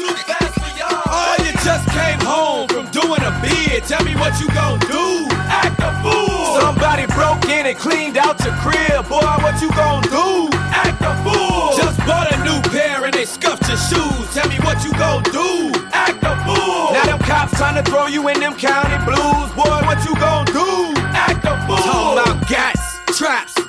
Speaker 26: too fast for
Speaker 29: y'all. Oh, you just came home from doing a bid. Tell me what you gonna do. Act a fool. Somebody broke in and cleaned out your crib. Boy, what you gonna do? Act a fool. Just bought a new pair and they scuffed your shoes. Tell me what you gonna do. Act a fool. Now them cops trying to throw you in them county blues. Boy, what you gonna do? Act a fool. Talk about gas, traps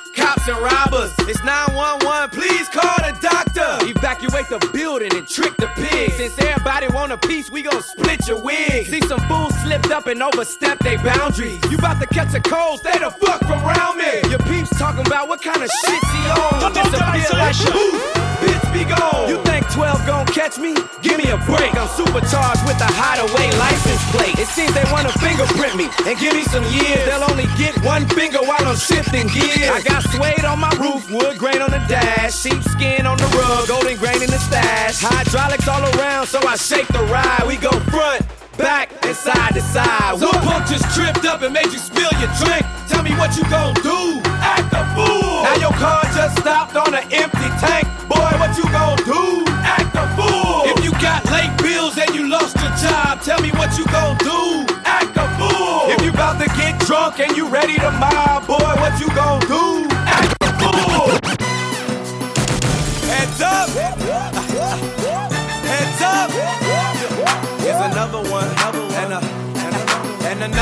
Speaker 29: cops and robbers. It's 911. Please call the doctor. Evacuate the building and trick the pigs. Since everybody want a piece, we gon' split your wig. See some fools slipped up and overstepped their boundaries. You about to catch a cold, stay the fuck from around me. Your peeps talking about what kind of shit he on. Disappear like poof, bitch be gone. You think 12 gon' catch me? Give me a break. I'm supercharged with a hideaway license plate. It seems they wanna fingerprint me and give me some years. They'll only get one finger while I'm shifting gears. I got suede on my roof, wood grain on the dash, sheepskin on the rug, golden grain in the stash. Hydraulics all around, so I shake the ride. We go front. Back and side to side. Some punk just tripped up and made you spill your drink. Tell me what you gon' do. Act a fool. Now your car just stopped on an empty tank. Boy, what you gon' do? Act a fool. If you got late bills and you lost your job, tell me what you gon' do. Act a fool. If you about to get drunk and you ready to mob, boy, what you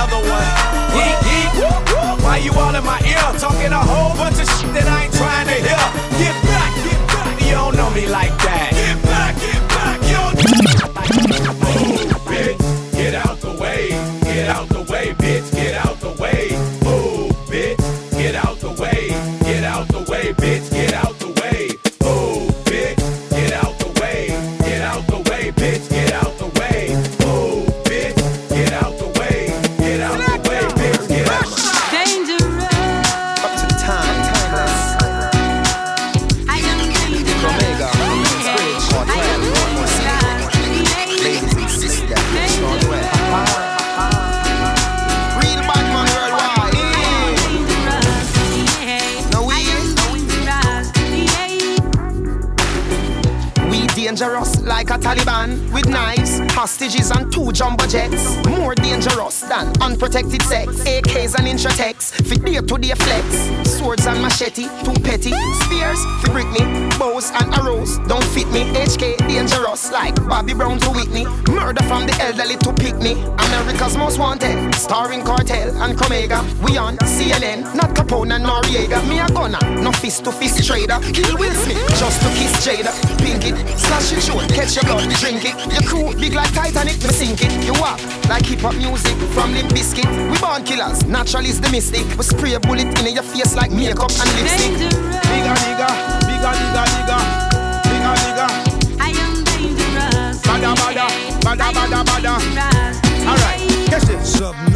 Speaker 29: another one. Yeet, yeet. Why you all in my ear? Talking a whole bunch of shit that I ain't trying to hear. Get back, get back. You don't know me like that.
Speaker 12: Hostages and two jumbo jets. More dangerous than unprotected sex. AKs and Intratecs, fit day to day flex. Swords and machete, too petty. Spears, brick me. Bows and arrows don't fit me. HK dangerous like Bobby Brown to Whitney. Murder from the elderly to pick me. America's most wanted, starring Kartel and Comega. We on CNN, not Capone and Noriega. Me a gunner, no fist to fist trader. Kill Will Smith just to kiss Jada. Pink it, slash it short, catch your blood, drink it. Your crew big like Titanic, me sink it. You walk like hip hop music from Limp Bizkit. We born killers, natural is the mystic. We spray a bullet in your face like makeup and lipstick. Bigger nigga, bigger nigga, nigga, bigger nigga.
Speaker 30: I am dangerous.
Speaker 12: Bada bada, bada bada bada. Alright, catch it.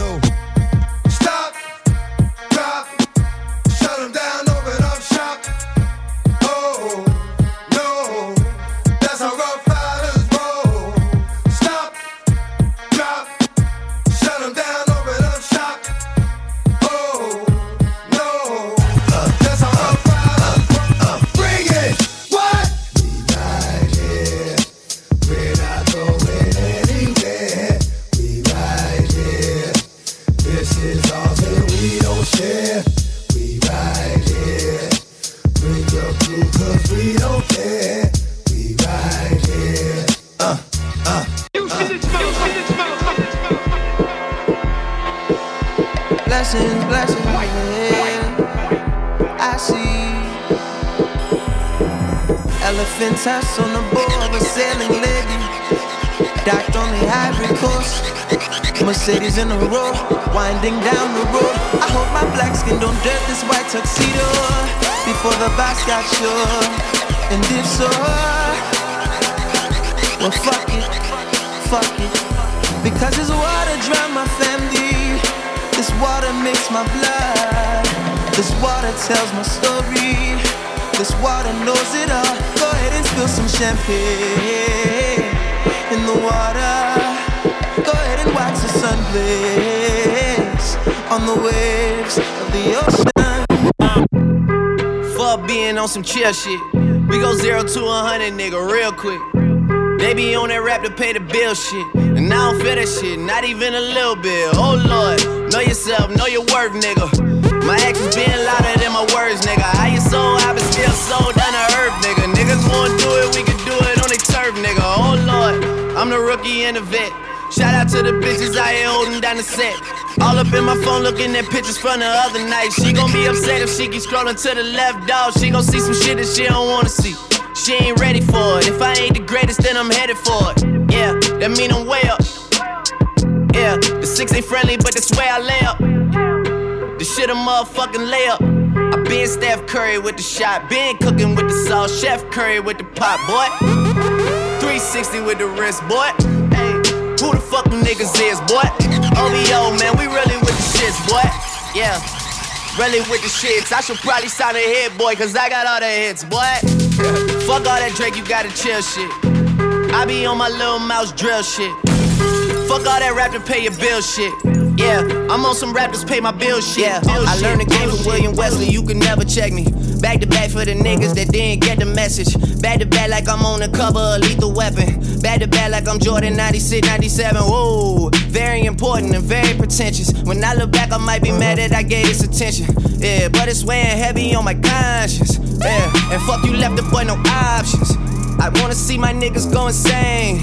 Speaker 12: Tusk on the board of a sailing lady. Docked on the Ivory Coast. Mercedes in a row, winding down the road. I hope my black skin don't dirt this white tuxedo before the boss got sure. And if so, well, fuck it, fuck it. Because this water drown my family. This water makes my blood. This water tells my story. This water knows it all. Spill some champagne in the water. Go ahead and watch the sun blaze on the waves of the ocean.
Speaker 29: Fuck being on some chill shit. We go zero to a hundred, nigga, real quick. They be on that rap to pay the bill shit. And
Speaker 31: I don't feel that shit, not even a little bit. Oh Lord, know yourself, know your worth, nigga. My actions being louder than my words, nigga. How you sold, I been still sold down to earth, nigga. Niggas wanna do it, we can do it on the turf, nigga. Oh Lord, I'm the rookie and the vet. Shout out to the bitches I ain't holding down the set. All up in my phone looking at pictures from the other night. She gon' be upset if she keep scrolling to the left, dog. She gon' see some shit that she don't wanna see. She ain't ready for it. If I ain't the greatest, then I'm headed for it. Yeah, that mean I'm way up. Yeah, the six ain't friendly, but that's where I lay up. Shit a motherfucking layup. I been Steph Curry with the shot, been cooking with the sauce, Chef Curry with the pot, boy. 360 with the wrist, boy. Hey, who the fuck them niggas is, boy? Oh, OVO, man, we really with the shits, boy. Yeah, really with the shits. I should probably sign a hit, boy, cause I got all the hits, boy. fuck all that Drake, you gotta chill shit. I be on my little mouse drill shit. Fuck all that rap to pay your bill shit. Yeah, I'm on some rappers pay my bill shit. Yeah, I learned the game from William Wesley, you can never check me. Back to back for the niggas that didn't get the message. Back to back like I'm on the cover of Lethal Weapon. Back to back like I'm Jordan 96, 97. Whoa, very important and very pretentious. When I look back, I might be mad that I gave this attention. Yeah, but it's weighing heavy on my conscience. Yeah, and fuck you left the boy no options. I wanna see my niggas go insane.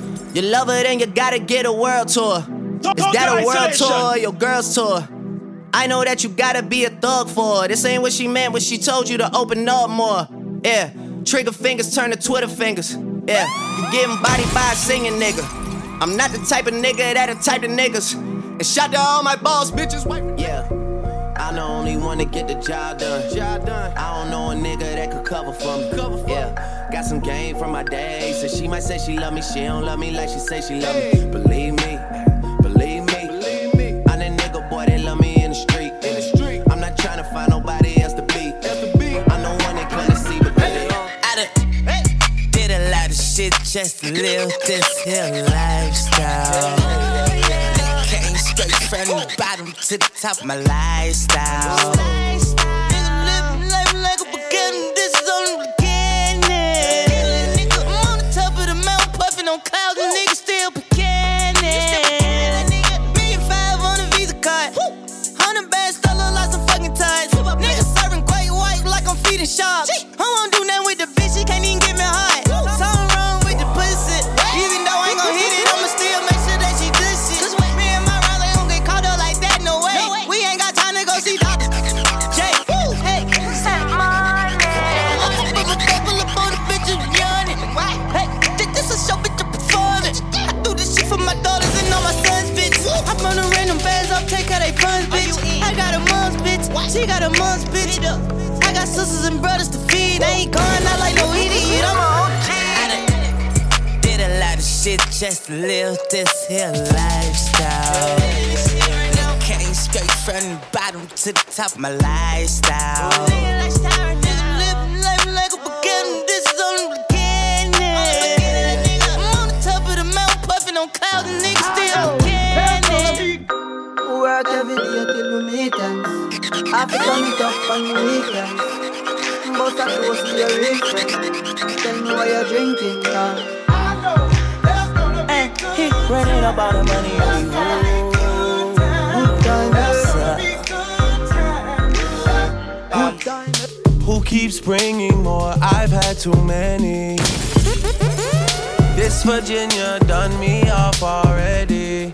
Speaker 31: You love her, then you gotta get a world tour. Is that a world tour or your girl's tour? I know that you gotta be a thug for her. This ain't what she meant when she told you to open up more. Yeah, trigger fingers turn to Twitter fingers. Yeah, you getting body by a singing nigga. I'm not the type of nigga that the type of niggas. And shout to all my boss bitches. Yeah. I'm the only one to get the job done. Job done. I don't know a nigga that could cover for me. Cover for yeah, got some game from my day. So she might say she love me, she don't love me like she say she love me. Believe me, believe me. Believe me. I'm that nigga boy that love me in the street. In the street. I'm not trying to find nobody else to be. Else to be. I'm the one they gonna see, but they I done did a lot of shit just to live this here lifestyle. Straight from the bottom to the top my lifestyle. She got a mom's bitch. I got sisters and brothers to feed. I ain't going out like no idiot. I'm a OG. I done did a lot of shit just to live this here lifestyle. Came straight from the bottom to the top of my lifestyle.
Speaker 12: Work every day till we meet ends. Have to turn it up on the weekends. But I close to your reason. Tell me why you're drinking, girl.
Speaker 9: Hey, he running up all the money on you.
Speaker 12: Good times.
Speaker 32: Who keeps bringing more? I've had too many. This Virginia done me off already.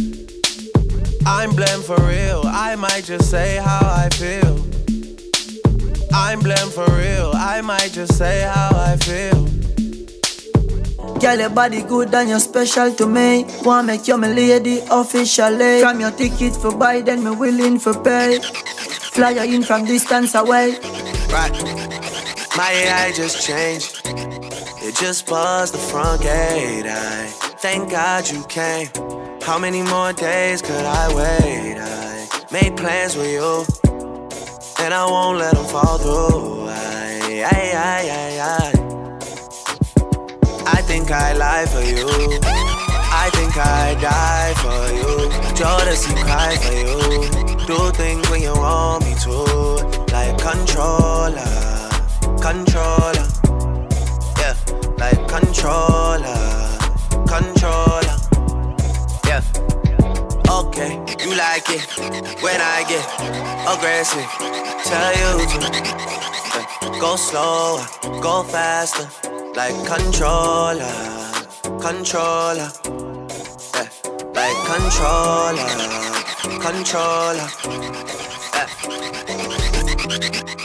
Speaker 31: I'm blamed for real. I might just say how I feel. I'm blamed for real. I might just say how I feel.
Speaker 33: Girl, your body good and you're special to me. Wanna make you my lady officially. From your ticket for buy, then me willing for pay. Fly you in from distance away.
Speaker 31: Right. My AI just changed. It just buzzed the front gate. I thank God you came. How many more days could I wait? I made plans with you, and I won't let them fall through. I, I, I, I, I. I think I lie for you. I think I die for you. Jodeci cry for you. Do things when you want me to, like controller, controller, yeah, like controller, controller, Okay, you like it when I get aggressive. Tell you to go slower, go faster like controller, controller, yeah, like controller, controller.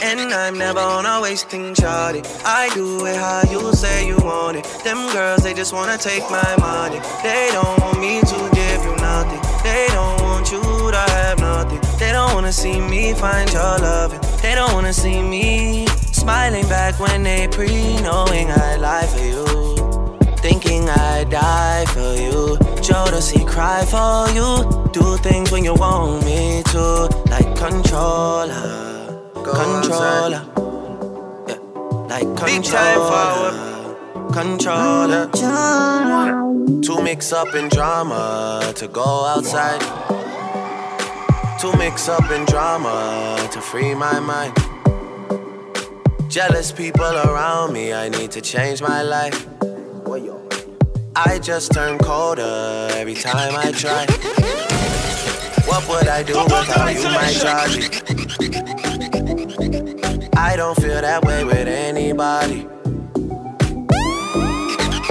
Speaker 31: And I'm never on a wasting shawty. I do it how you say you want it. Them girls, they just wanna take my money. They don't want me to nothing. They don't want you to have nothing. They don't wanna see me find your loving. They don't wanna see me Smiling back when they pre knowing I lie for you. Thinking I die for you. Jodeci cry for you. Do things when you want me to. Like controller. Go controller. Yeah. Like controller. Controller. To mix up in drama. To go outside. To mix up in drama. To free my mind. Jealous people around me, I need to change my life. I just turn colder every time I try. What would I do without you, my Georgie? I don't feel that way with anybody.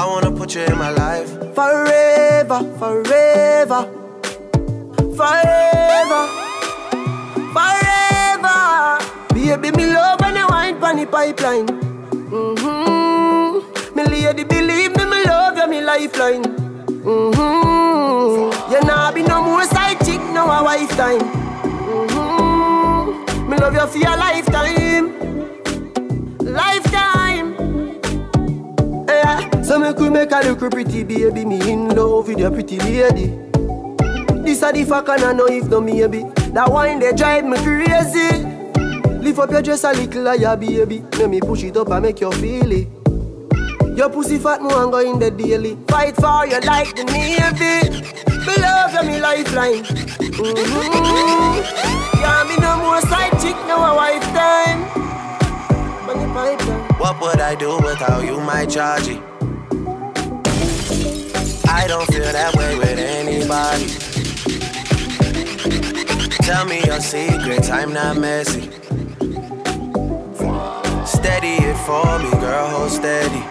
Speaker 31: I wanna put you in my life.
Speaker 33: Forever, forever, forever, forever. Baby, me love when you wine pon the pipeline. Mm-hmm. Me lady, believe me, me love you, me lifeline. Mm-hmm. You nah be no more side chick, no a wife time. Mm-hmm. Me love you for your lifetime, lifetime. Yeah. So me could make a look pretty baby, me in love with your pretty lady. This a the fuck and I know if no maybe. That wine they drive me crazy. Lift up your dress a little higher, baby. Let me push it up and make you feel it. Your pussy fat, no go in the daily. Fight for you like the Navy. Me love you, me lifeline. Mm-hmm. Can't be no more side chick, no a wife time.
Speaker 31: What would I do without you, my Georgie? I don't feel that way with anybody. Tell me your secrets, I'm not messy. Steady it for me, girl, hold steady.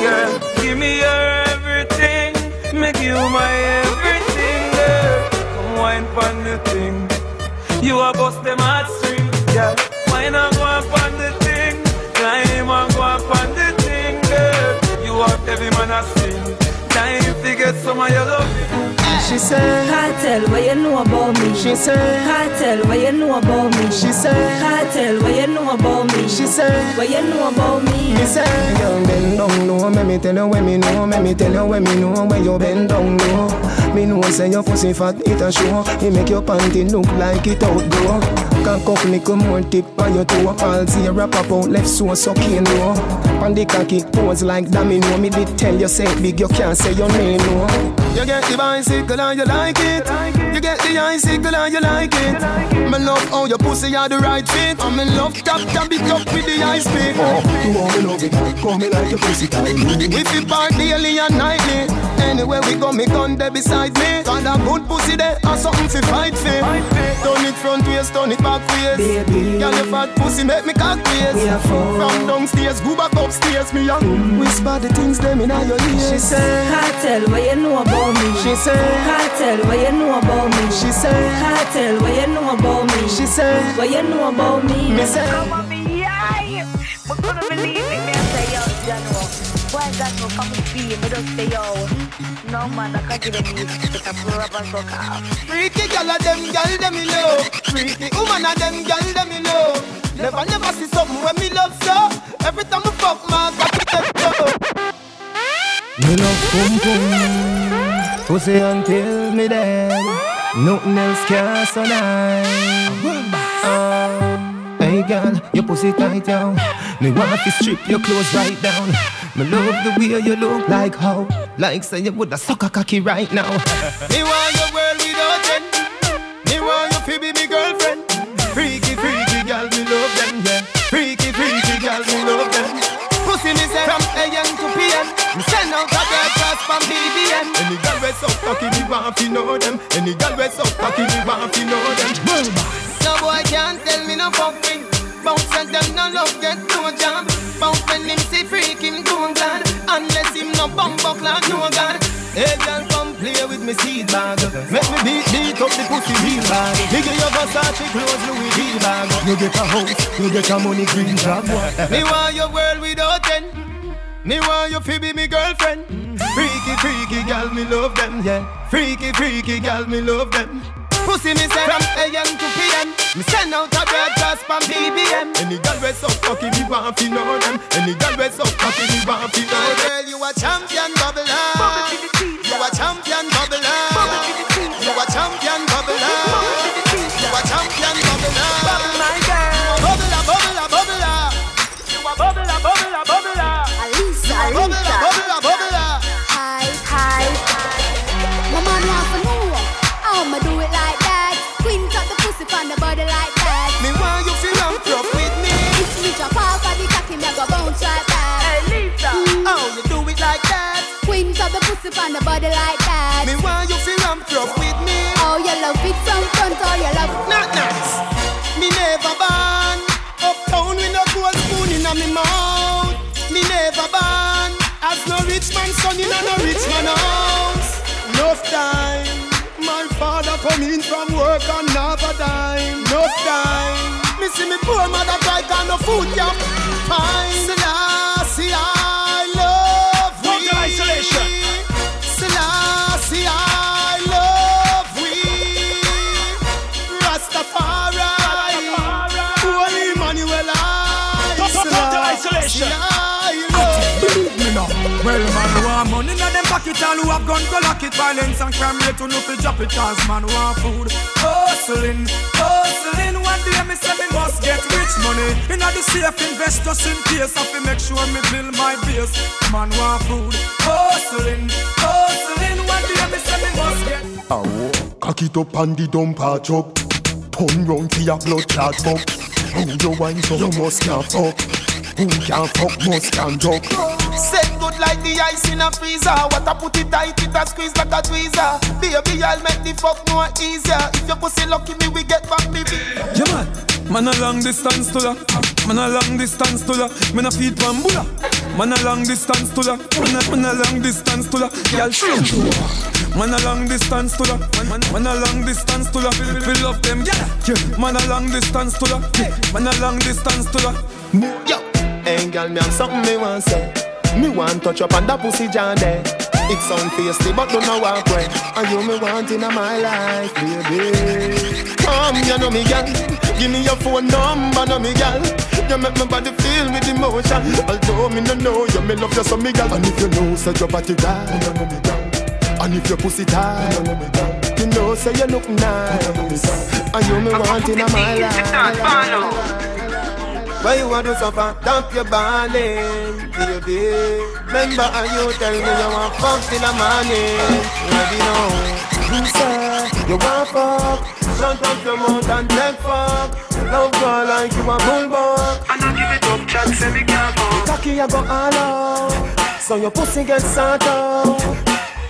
Speaker 7: Girl, give me your everything. Make you my everything, girl. Come wine pon the thing. You a bust them heartstrings, girl. Wine and go up on the thing. Climb and go up every man a sing. Time to get some of your loving.
Speaker 33: She said,
Speaker 29: Kartel, what you know about me?
Speaker 33: She said,
Speaker 29: Kartel, what you know about me?
Speaker 33: She said,
Speaker 29: Kartel, what you know about me?
Speaker 33: She said,
Speaker 29: What you know about me?
Speaker 33: Me say,
Speaker 10: Young bend down low, me me tell you when me know, me me tell you when me know when you bend down low. Me know say your pussy fat, it a show. It make your panty look like it outdoor. Can't cock up little more tip on your toe. All zero pop out left so sucking low. On the cocky pose like domino. Me know me did tell you say big, you can't say your name no. You get the bicycle
Speaker 12: tickle and you like it. You get the icicle and you like it. Me love how your pussy are the right fit. I'm in love tap tap it up with the ice pick. Oh, you want me love it? Call me like your pussy tight. We fi part daily and nightly. Anywhere we go, me gun there beside me. Got a good pussy there, or something fi fight for. Turn it front waist, turn it back waist. Girl, your fat pussy make me cock waist. From downstairs, go back upstairs, me young. Whisper the things them in your ears.
Speaker 34: She say, tell what you know about me?
Speaker 12: She say,
Speaker 34: tell what you know about me?
Speaker 12: She say,
Speaker 34: tell what you know about me?
Speaker 12: She say,
Speaker 34: what you know about me?
Speaker 12: Me say,
Speaker 35: Come on, me, yeah. But couldn't believe Boy, got no come and see me. Just say, yo. No man, I can't give them music. But I pull up and.
Speaker 12: Freaky gal of them gal them me love. Freaky woman of them gal them me love. Never never see something when me love so. Every time I fuck my got to take so. Me love pum pum, pussy until me dead. Nothing else can so nice. Oh, ah, hey girl, your pussy tight down. Me want to strip your clothes right down. Me love the way you look like how, like say you woulda suck a cocky right now. [laughs] me want your world without end. Me want you to be me girlfriend. Freaky, freaky girl, me love them, yeah. Freaky, freaky girl, me love them. Pussy me say from AM to PM. Me send out a girl cross from BBM. Any girl we so cocky, me want to know them. Any girl we so cocky, me want to know them. Boom! No boy can't tell me no fucking. Bounce and them no love get no jam. Bounce when him see freak too glad. Unless him no bump up like no god. Hey girl come play with me seed bag. Make me beat beat up the pussy real bad. Give you Versace clothes Louis V bag. You get a house, you get a money green job. me want your world without end. Me want you to be me girlfriend. Freaky, freaky gal, me love them, yeah. Freaky, freaky gal, me love them. Pussy me say from AM to PM. Me send out a broadcast from BBM. Any gal we so cocky, me want to know them. Any gal we so cocky, me want to know them. Girl, you a champion bubbler. You a champion bubbler. You a champion bubbler. You a champion bubbler.
Speaker 36: Up the pussy from the body like that.
Speaker 12: Me want you feel ramp up with me.
Speaker 36: If me drop off of the cocky, me go bounce right back.
Speaker 35: Hey, Lisa.
Speaker 12: How you do it like that?
Speaker 36: Quint up the pussy from the body like that.
Speaker 12: Me want you feel ramp up with me.
Speaker 36: Oh, you love it from front or you love
Speaker 12: Not nice. Me never born uptown with no gold spoon in me mouth. Me never born as no rich man son in a no rich man house. Enough time. See me poor mother cry can no food can find.
Speaker 7: Pocket, all who have gun go lock it. Violence and crime rate, who know fi drop it. Cause man who want food, hustling, hustling. One day me say me must get rich money. Inna the safe, invest just in case. I fi make sure me build my base. Man want food, hustling, hustling. One day me say me must get.
Speaker 12: Awo, cock it up and the dump a chop. Turn round for your blood clot fuck. Who you wine so you must can't fuck. Who can't fuck must can't talk. Set good like the ice in a freezer. What I put it tight, it a squeeze like a tweezer. Baby, I'll make the fuck more easier. If your pussy lucky, me we get back me.
Speaker 7: Yeah, man. Man a long distance to ya. Man a long distance to ya. Man a feed bambula. Man a long distance to ya. Man a, man a long distance to ya. Girl, shame to. Man a long distance to ya. Man, man, man a long distance to ya. We love them, yeah. yeah. Man a long distance to ya. Man a long distance to ya.
Speaker 12: Yo, hey girl, me have something me want say. Me want touch up on that pussy jam there. It sound tasty, but don't know walk way. And you me want in my life, baby. Come, you know me, girl. Give me your phone number, know me, girl. You make my body feel with emotion. Although me no know you, me love you so me, girl. And if you know, say your body right, you know me, girl. And if your pussy tight, you know me, girl. You know, say you look nice. And you me want in my life. Why you want to suffer? Dump your ballin', baby. Remember how you tell me you want fuck till the morning. Ready now.
Speaker 33: You say you want fuck, shut up your mouth and take fuck. Love girl like you a bulldog. And I give it up, chat say me can't fuck. Cocky I go all out, so your pussy get sort out.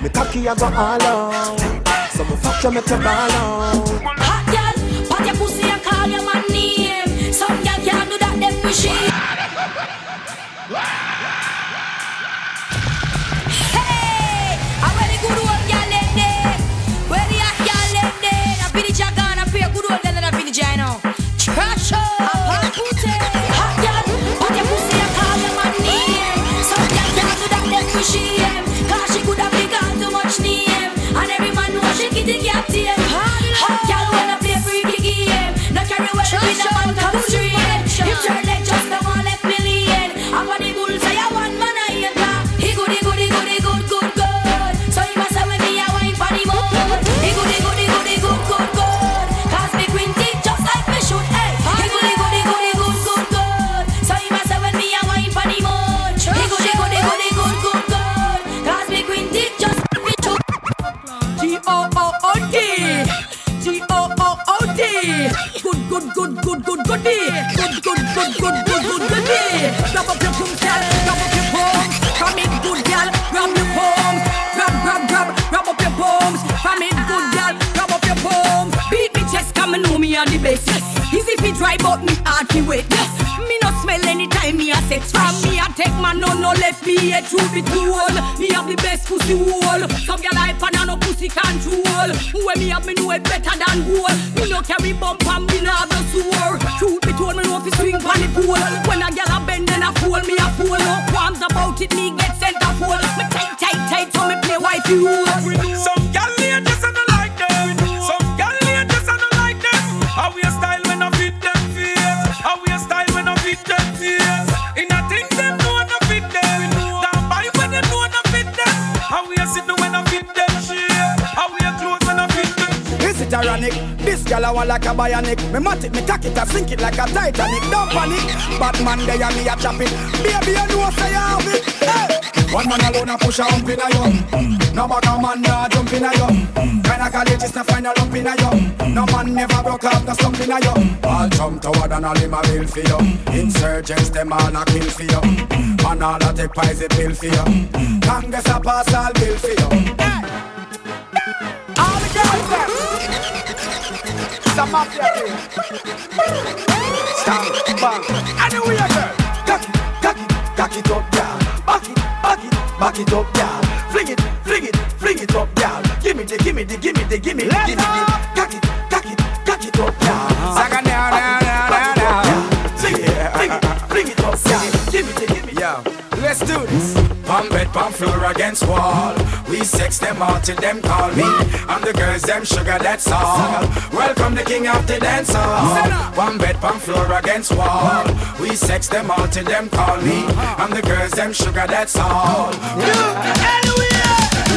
Speaker 33: Me cocky I go all out, so me fuck you make you ball out.
Speaker 29: Hot girl, pat your pussy and call your man name. Some girl can't do that, the gap there. Hot
Speaker 37: D. Good, good, good, good, good, goody. Good, good, good, good, good, good, goody. Grab up your pum, girl. Grab up your pums. From it, good girl. Grab your pums. Grab, grab, grab. Grab up your pums. From it, good girl. Grab up your pums. Beat me chest, come and know me are the best. Yes. Easy fi dry, but me hard fi wet. Yes. Sex. From me a take man no no left me a through the tool. Me have the best pussy hole. Some hype and I no pussy control. When me have me know it better than gold. Me no carry bump and me no have no sore. Truth be told me no fi swing pon the pole. When a gyal a bend then a fall me a. No qualms about it me get sent center pole. Me tight tight tight so me play wifey role.
Speaker 38: Is ironic? This gal I want like a bionic. Me mat it, me cock it, I sink it like a Titanic. Don't panic, Batman there and me a chop it. Baby, you know say I have it. Hey.
Speaker 39: One man alone a push a hump in a you. No bugger man nah jump in a you. Kinda college is to find a lump in a you. No man never broke up no stump in a you. All jump toward and all him a bill for you. Insurgents them all a kill for you. Man all a take poison pill for you. Congress a pass all bill for you.
Speaker 38: All the girls. It's a mafia thing.
Speaker 39: Stand, bang.
Speaker 38: Anyway, girl.
Speaker 39: Cock it, cock it, cock it up, girl. Back it, back it, back it up, girl. Fling it, fling it, fling it up, girl. Give me the, give me the, give me the, give me the, give me the. Cock it, cock it, cock it up, girl.
Speaker 38: Saga now, now, now, now, now.
Speaker 39: Fling it, fling it, fling it up, girl. Give me the, give me the.
Speaker 38: Yo, let's do this.
Speaker 39: Palm bed, palm floor against wall. We sex them all till them call me. And the girls them sugar, that's all. Welcome the king of the dance hall. Palm bed, palm floor against wall. We sex them all till them call me. And the girls them sugar, that's all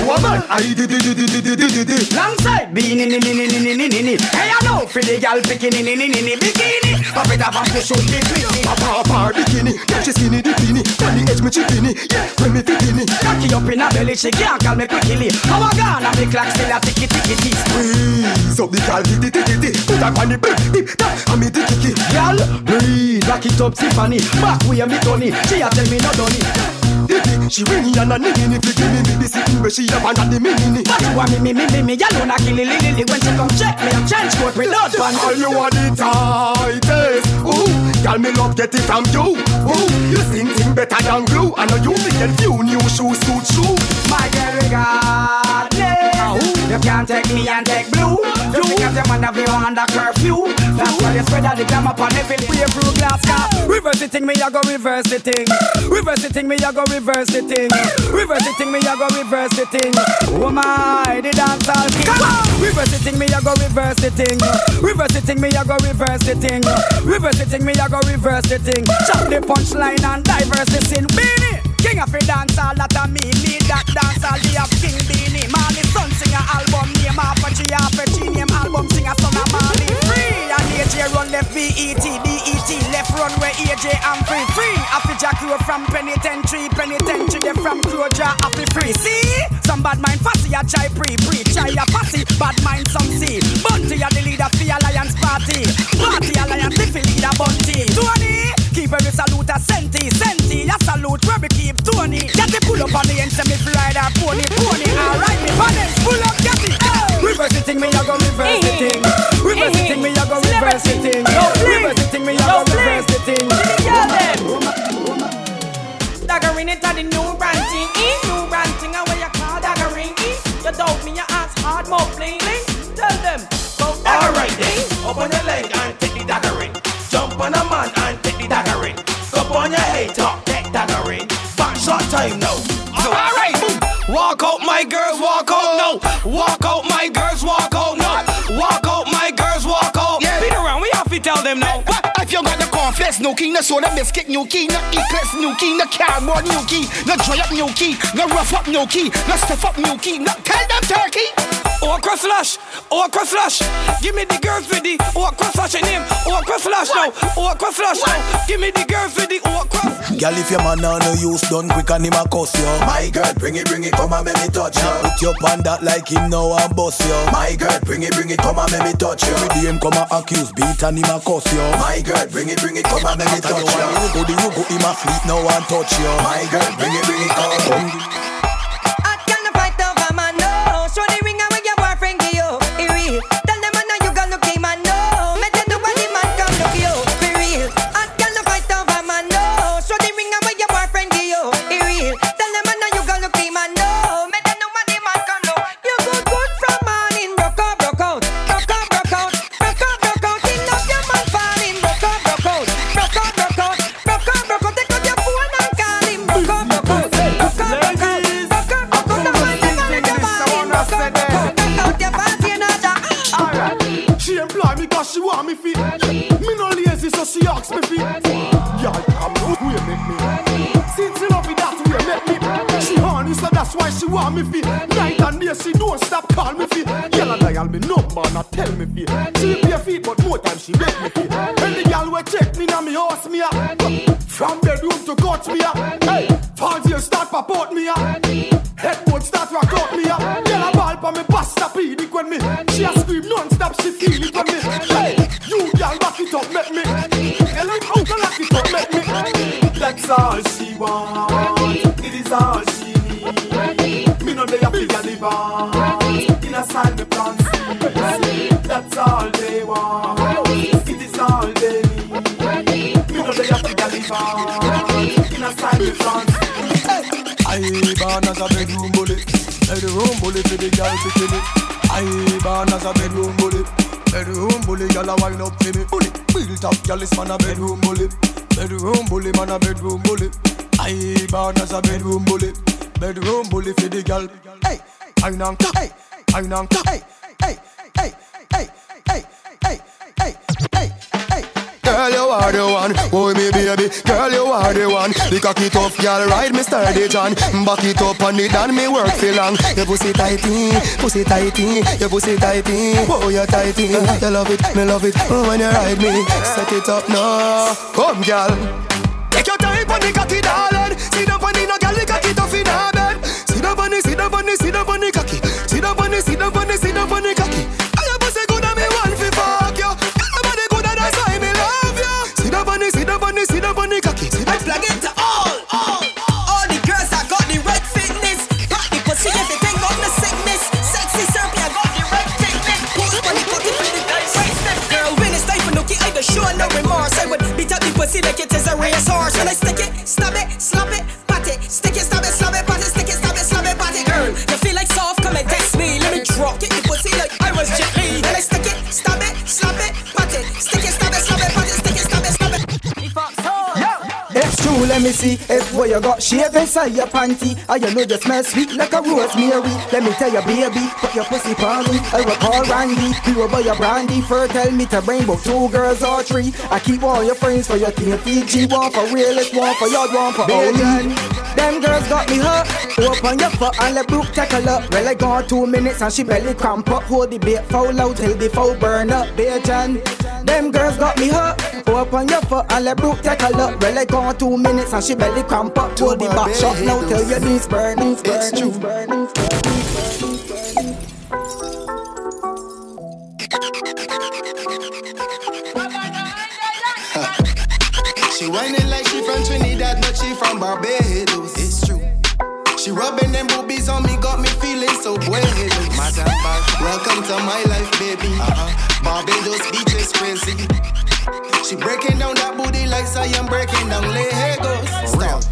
Speaker 38: woman. I did did did did did did. Long side beanie ni ni ni ni ni ni ni. Hey, I know for the gal bikini ni ni ni ni bikini. Pop it up, pop it, show me bikini.
Speaker 33: Pop pop pop bikini. Get your skinny bikini. On the edge me chipini. Yeah, when me bikini.
Speaker 38: Cocky up in a belly, she can't call me quickly. How I gonna make like still a ticky ticky ticky.
Speaker 33: Squeeze up the gal di di di di. Put a on the bed, dip tap, and me di ticky.
Speaker 38: Girl, breathe, back it up, Tiffany. Back way me Tony. She a tell me no Tony.
Speaker 33: She me and a nini ni fi give me me the sitting where she up under the mini ni.
Speaker 38: But you want me, me, me, me, me, you know na kill it, li, li, When she come check me, I'm change coat without pants.
Speaker 33: All you want the tightest. Ooh, girl me love get it from you. Ooh, you sing thing better than glue. I know you fi get few new shoes, suit shoe.
Speaker 38: My girl you can't take me and take blue. You because you man have you under curfew. That's why you spread out the glamour upon the film. We through glass car. Reverse the thing, me I go reverse the thing. Reverse the thing, me I go reverse the thing. Reverse the thing, me I go reverse the thing. Oh my, the dance all king. Come on. Reverse the thing, me I go reverse the thing. Reverse the thing, me I go reverse the thing. Reverse the thing, me I go reverse the thing. Chop the punchline and diverse the sin. Beenie. King of the dance all that me lead that dance all the of King Beenie Marley son sing a album name half a G half a G name album sing a son of Marley free and AJ run left BET, DET, left run where AJ I'm free, free. Happy Jack you from penitentiary, penitentiary they from Croja, happy free. See, some bad mind fussy a try pre, pre, try a fussy, bad mind some see. Tony. The pull up on the end, send me rider pony, pony.
Speaker 40: No key, no soda biscuit, new key, no eclipse, new key, no cardboard, no key, no dry up, new key, no rough up, new key, no stuff up, new key, no tell them turkey.
Speaker 14: Oh, okra slash, okra oh, slash. Give me the girls with the oh, okra slash your name. Okra slash now, okra slash now. Give me the girls with the okra.
Speaker 41: Girl, if your man now no use done quick and him a cuss you. My girl, bring it, bring it, come and make me touch you. Put your pan that like him now and bust you. My girl, bring it, bring it, come and make me touch you. With him come and accuse, beat and him a cuss you. My girl, bring it, bring it, come and make me touch you. Go the you go him a fleet now and touch you. My girl, bring it, bring it, come.
Speaker 24: Girl is
Speaker 41: man a bedroom bully, bedroom bully, man a bedroom John. Back it up on it and me work for long. Your pussy tighty, pussy tighty, your pussy tighty. Oh, you tighty. You love it, me love it oh, when you ride me. Set it up now, come girl. Take your time on the cocky, darling. Sit down on the no girl, the cocky tough in her bed. Sit down on the, sit down on the, sit down on the cocky. Sit down on the, sit down on the, sit you
Speaker 42: got
Speaker 16: shave inside your panty. I you know you smell sweet like a rosemary. Let me tell you, baby, put your pussy on me. I will call Randy, we will buy your brandy. First tell me to bring both two girls or three. I keep all your friends for your team. Fiji one for real, it's one for your one for all. Them girls got me hurt. Open your foot and let Brooke take a look. Well, I gone two minutes and she belly cramp up. Hold the bait foul out till the foul burn up, Bajan. Them girls got me hurt. Open your foot and let Brooke take a look. Well, I gone two minutes and she belly cramp up. Hold the back shot now till your knees burn. Knees burn. Knees burn. Knees
Speaker 10: She whining like she from Trinidad, but she from Barbados. It's true. She rubbing them boobies on me, got me feeling so buenos. Welcome to my life, baby. Uh-huh. Barbados beaches crazy. She breaking down that booty like I am breaking down Legos. Stop.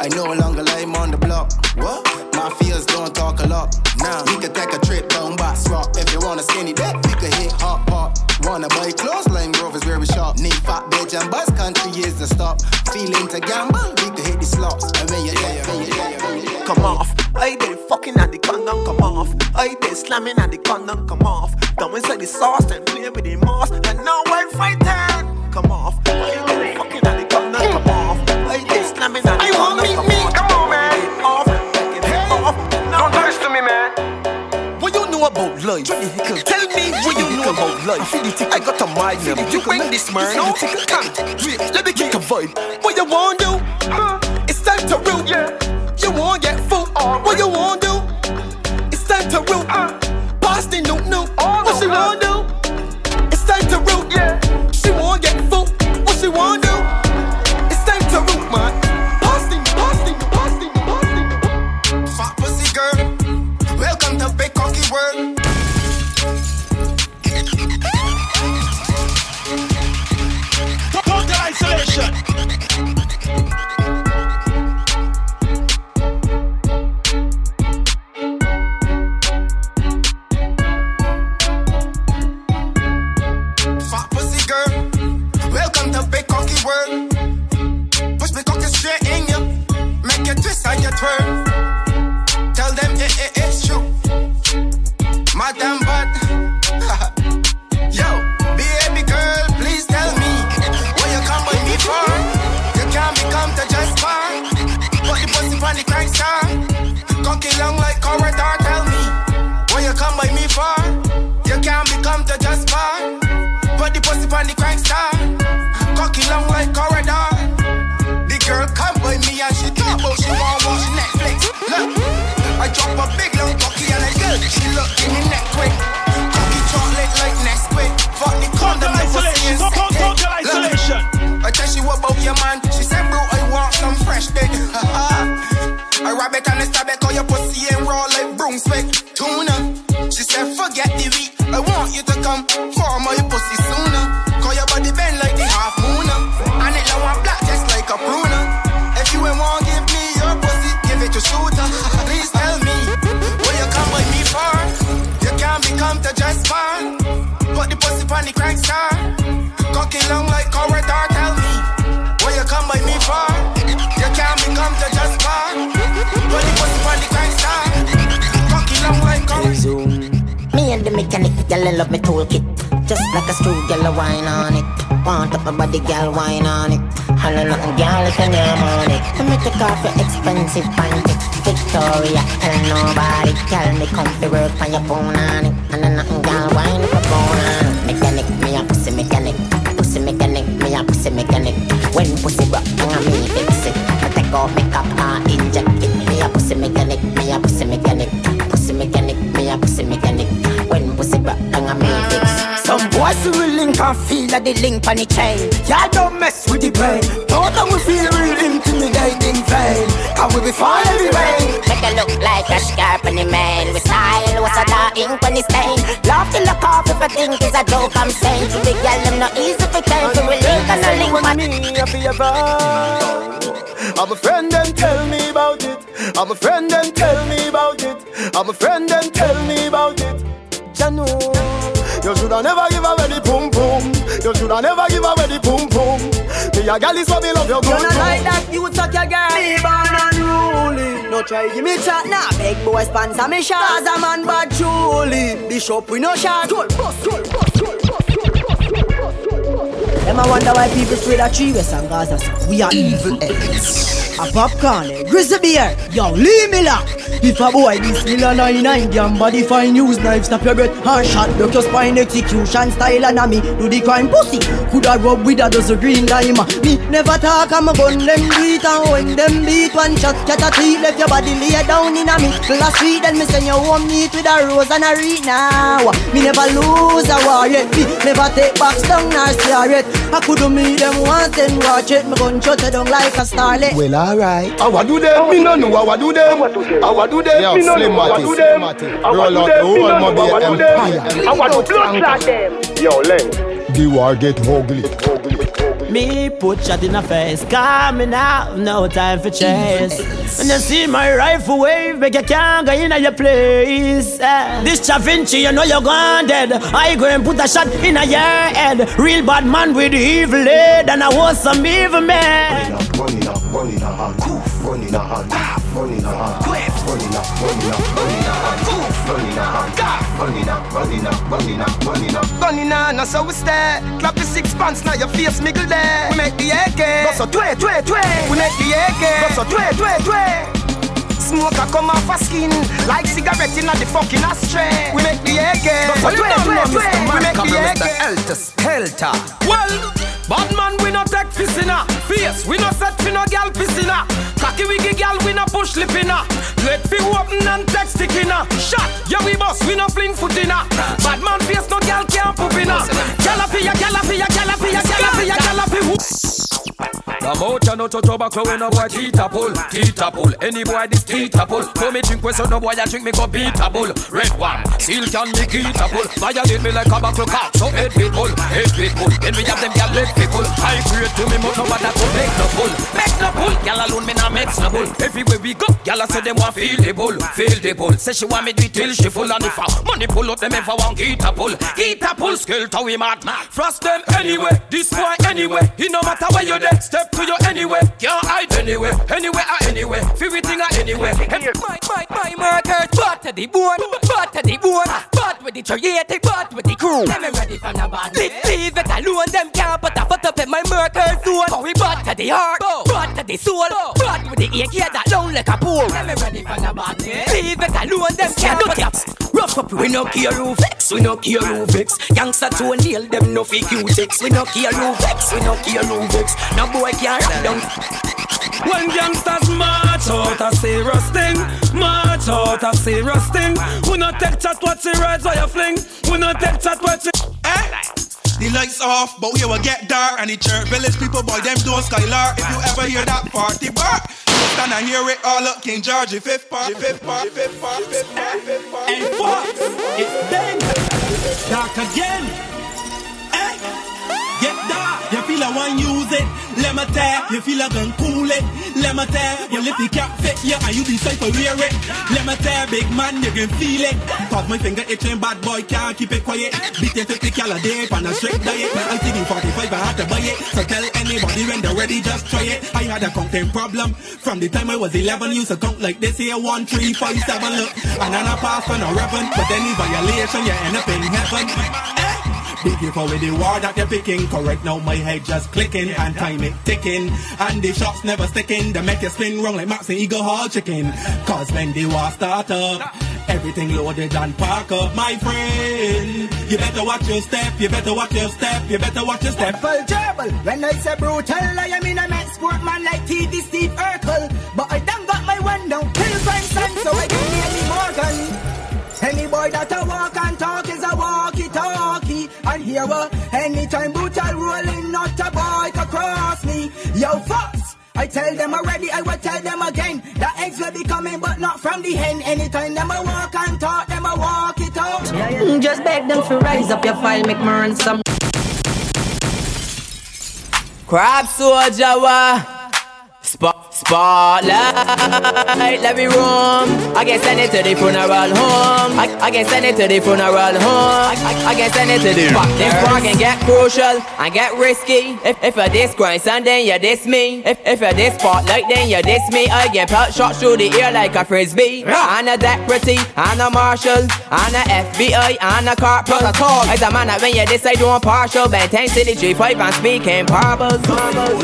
Speaker 10: I no longer lime on the block. What? My fears don't talk a lot. Now we could take a trip down Bass Rock. If you want a skinny dick, we could hit hot pot. Wanna buy clothes? Limegrove is where we shop. Need fat bitch and bus country is the stop. Feeling to gamble, we could hit the slots. And when you yeah, yeah, yeah, yeah,
Speaker 43: come off. I did fucking at the condom, come off. I did slamming at the condom, come off. Down inside the sauce and play with the moss. And now I'm fighting, life. I got a mind now. You bring this man. No. Wait, let me kick a vibe. What you want do? It's time to root. You
Speaker 10: twirl. Tell them it, it, it's true. Madam bad. [laughs] Yo, baby girl, please tell me what you come with me for. You can't become to just bar. Put the pussy on the crank star. Cocky long like corridor. My body,
Speaker 44: girl, wine on it. Holla nothing, girl, if you name on it. I make take off your expensive panty. Victoria, tell nobody. Girl, me come to work on your phone on it. And then nothing, girl, wine a phone on it. Mechanic, me a pussy mechanic. Pussy mechanic, me a pussy mechanic. When pussy rock, I'm me fix it. I take off make up uh, it.
Speaker 16: Some boys who will link and feel that the link on the chain. Y'all don't mess with the brain. Don't we feel real intimidating vain. Can we be fine every way?
Speaker 44: Make it look like a scarp on the man. We style was a dark ink on the stain. Laugh till look off if I think it's a joke I'm saying. To the girl, them not easy for time. We link and a link, but
Speaker 12: me a be a. I'm a friend and tell me about it. I'm a friend and tell me about it. I'm a friend and tell me about it. Janu, you shoulda never shoulda never give away the pum pum. Me a gal is what me love your
Speaker 16: You
Speaker 12: pum
Speaker 16: not like that
Speaker 45: your girl.
Speaker 46: Me born unruly. No try give me chat now. Nah. Big boy sponsor me shot. Cause a man bad truly. Bishop we no shot. Goal, bust, goal, bust, goal, bust, Them I wonder why people afraid of tree west and Gaza. We are evil eggs. A popcorn, a grizzly beer, yo, leave me lock. If a boy this million 99 Damn body fine use knife Snap your breath. And shot Broke your spine execution style and a me Do the crime pussy. Coulda rub with a dozen green lime Me never talk I'm a gun them it And when them beat one shot Get a teeth. Left your body lay down in a me Last week then me send you home neat With a rose and a wreath now. Me never lose a war yet Me never take back down nor star yet. I coulda meet them once then watch it Me gun shut it down like a starlet.
Speaker 12: Well Alright. Awa do them, me no know. I Awa do them. I Awa do them, me no
Speaker 46: know.
Speaker 12: I Awa do them. I Awa do them, me no know. I Awa do
Speaker 46: them. I Awa do blood clot them.
Speaker 12: Yo, Leng. The war get ugly.
Speaker 18: Me put shot in the face, coming out, no time for chase. When you see my rifle wave, make you can go in your place. Eh. This Chavinci, you know you're gone dead. I go and put a shot in a your head. Real bad man with evil head, and I was some evil man.
Speaker 12: Running up, running up, running up, running up, running up, running up running up, running up, running up, running up.
Speaker 46: Gunning on, now so we stay. Clap the six pants, now your face miggle there. We make the AK. Go so twe, twe, twe. We make the AK. Go so twe, twe, twe. Smoke a come off a skin like cigarette in the fucking ashtray. We make the AK. So twe, twe, twe. We make the AK.
Speaker 7: Helter Skelter.
Speaker 46: Well.
Speaker 7: Bad man, we no take piscina. Face, we no set fi no gal piscina. Cocky wiggy gal, we no push lip Sweat fi open and text sticking Shot, yeah we boss, we no fling foot in Bad man face, no gal can't poop in Gala fi ya, gala fi ya, gala fi ya, gala fi ya, gala fi whoop. The mouth ya no to tobacco when no boy teeth a pull, teeth a pull. Any boy this teeth a pull. Pour me drink so no boy a drink me go beat a bull. Red one, seal can me keep a pull. Violate me like a buckle cock, so head bit pull, head bit pull. Then we have them gal leg people. I pray to me, but nobody go make no pull. Make no pull, gal alone me nah make no bull. Everywhere we go, gal say them want feel the bull, feel the bull. Say she want me do till she full and if I money pull up them ever want get a pull, get a pull. Skill to we mad, frost them anyway. This boy anyway, he no matter where you there, step to you anyway. Can't hide anyway, anywhere or anyway. Everything or anyway.
Speaker 9: My my my markers, butt to the bone, butt to the bone, butt with the creative, butt with the crew. Them ready from the bad. Leave it alone, them can't put a foot up in my Merkel zone. But we butt to the heart, butt to the soul, butt with the AK that down like a pool. Them ready for the bad. Leave it alone, them can't put up.
Speaker 46: Rough up, we no care who vex, we no care who vex. Youngster to nail them no fake you text. We no care who vex, we no care who vex. No boy can run down.
Speaker 7: When youngsters march out a serious thing, march out a serious thing. We no take chat what you rides or you fling. We no take chat what you.
Speaker 14: Eh? The lights off, but we will get dark. And the church village people, boy, them don't skylar. If you ever hear that party bark, stand and hear it all up. King George, the fifth part, the fifth part, the fifth part, the fifth part, the fifth part.
Speaker 7: And what? It's. Dark again.
Speaker 14: Feel I want use it. Let me tell you feel I can cool it. Let me tell well if you can't fit you and you decide to wear it. Let me tell big man you can feel it. Cause my finger itching, bad boy can't keep it quiet. Beating 50 cal a day on a strict diet. I'm thinking 45 I had to buy it. So tell anybody when they're ready just try it. I had a counting problem from the time I was 11. Used to count like this here one three five seven look. And then I pass on a reverend, but in violation you end up in heaven. Eh? For with the war that you're picking. Correct now, my head just clicking and time it ticking. And the shots never sticking. They make you spin wrong like Max and Eagle Hall chicken. Cause when the war start up, everything loaded and park up, my friend. You better watch your step, you better watch your step, you better watch your step.
Speaker 46: Full gerbil. When I say brutal, I am in a man sport man like TV Steve Urkel. But I done got my one down. Kill grandson, so I hear me Morgan. Any boy that a walk talkie. And here we anytime brutal rolling, not a boy can cross me. Yo, fox. I tell them already, I will tell them again. The eggs will be coming, but not from the hen. Anytime them a walk and talk, them a walk it out.
Speaker 9: Mm, Just beg them to rise up your file, make me run some.
Speaker 46: Crab soldier, wa.
Speaker 9: Spot, spotlight, let me roam. I get send it to the funeral home. I, I get send it to the funeral home. I, I, I get send it to the fuck this park and get crucial and get risky. If if I this grandson, then you diss me. If if I this spotlight, then you diss me. I get pelt shot through the ear like a frisbee. And a deputy, and a marshal, and a FBI, and a corporal. As a man, when you this I do partial. Ben 10 city G5 and speaking parables.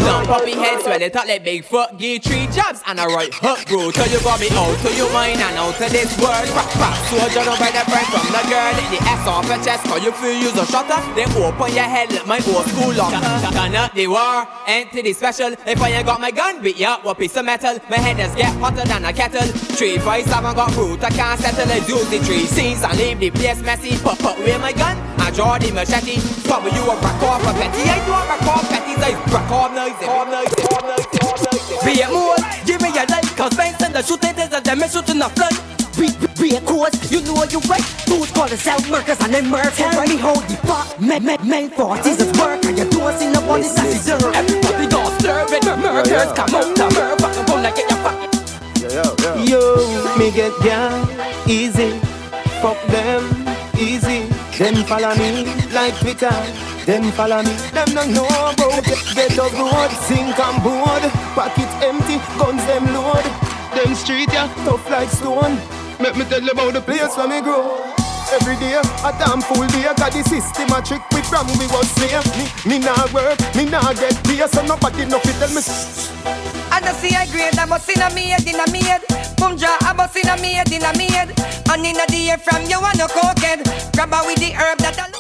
Speaker 9: Long puppy head swell it up like big foot. Give three jabs and a right hook, bro. Till you got me out oh, to your mind and out to this world. Crack, crack. Soldier no better friend from the girl. Let the S off your chest, cause you feel use a shutter. Then open your head like my old school lock. Turn up the war, enter the special. If I ain't got my gun, beat you up with piece of metal. My head does get hotter than a kettle. Three, five, seven got root, I can't settle. I use the three scenes and leave the place messy. Put, put away my gun, I draw the machete. Cover you a rock off a petty. I do a rock off petty, I rock off noisy. Off noisy, off noisy, off noisy.
Speaker 16: Be a more, give me a light, cause banks and the shooting is a them shooting a flight. Be, be, be a course, you know you right. Fools call themselves murkers and then murder. Tell me how the fuck men, men, men for Jesus work and you don't see nobody that deserve. Everybody got stir with murders, come out to murder, fuck up on like get your fuck.
Speaker 12: Yo, me get down easy. Fuck them easy. Them follow me like Twitter. Them follow me. Them don't know about get, get up road, sink and board. Pocket empty, guns them load. Them street yeah, tough like stone. Make me tell you about the place where me grow. Every day, a damn full day Got the system a trick we from we was slave Me, me nah work, me nah get pay So nobody know fit tell me
Speaker 47: And I see I grade, I must in a maid, in a maid. Boom jaw, I must in a maid, in a maid. And in a day from you and no cokehead. Grab her with the herb that I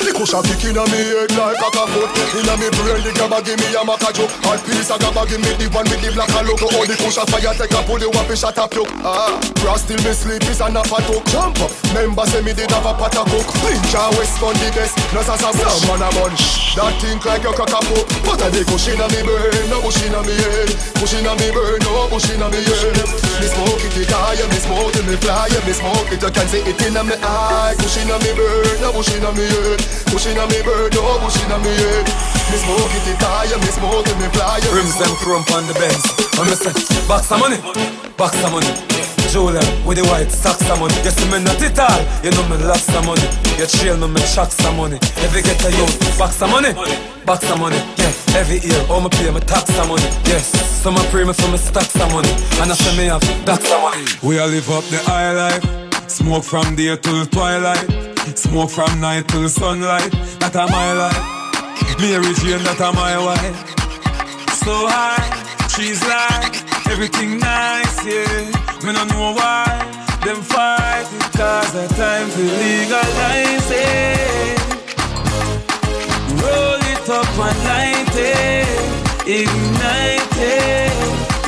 Speaker 41: The cushion kick inna me head like a foot Inna me brain the gabba give me a maca joke Hot piece of gabba give me the one with the black and logo. All the cushion fire take a pull you up and shut up Ah, grass still me sleep is a nap a talk Jump up, member say me did have a pot of cook Ninja West on the best, no sasa bush man a bunch That think like you crack a poke. But a the cushion inna me brain, no bush inna me head Bush inna me brain, no bush inna me head Me smoke it, it high, me smoke it, me fly Me smoke it, you can see it inna me eye. Bush inna me brain, no bush inna me head Bush inna me brain, no bush inna me head Me smoke it, it high, me smoke it, me fly
Speaker 7: Rims them chrome on the Benz. I'm say, box of money, box of money. Julia with the white socks of money. You see me not it all, you know me lots of money. You trail me, me chucks of money. Every get a youth, box of money, box of money. Yeah, every year, all me pay me tax of money. Yes, some a pray me for me stacks of money. And I say me have stacks of money. We all live up the high life. Smoke from day till twilight. Smoke from night till sunlight. That a my life. Mary Jane, that a my wife. So high, she's like everything nice, yeah. Me no know why them fight it cause the time to legalize it. Roll it up and light it, ignite it,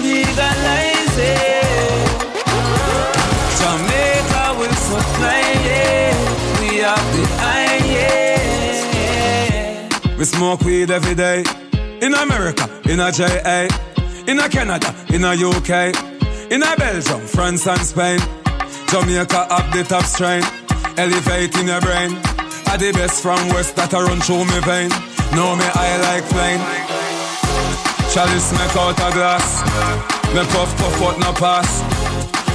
Speaker 7: legalize it. Jamaica will supply it. We have the highest. We smoke weed every day. In America, in a JA, in a Canada, in a UK, in a Belgium, France and Spain. Jamaica up the top strain, elevating your brain. I the best from west that I run through me vein. Know me I like flame. Chalice make out a glass. Me puff puff out no pass.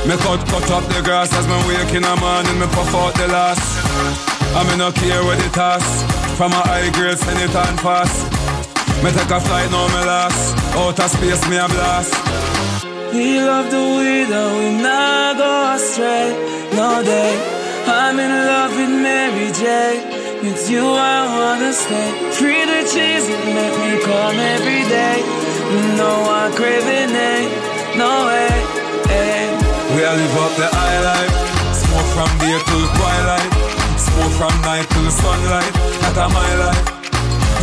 Speaker 7: Me cut cut up the grass as me wake in the morning. Me puff out the last. I me no care where the toss. From a high grade send it on fast. Oh, me take a flight now me last. Outer space me a blast. We love the way that we not go astray. No day. I'm in love with Mary J. With you I wanna stay. Free to chase it, make me come every day. No one craving it, no way. Hey. We all live up the high life. Smoke from day till twilight. Smoke from night till sunlight. That a my life.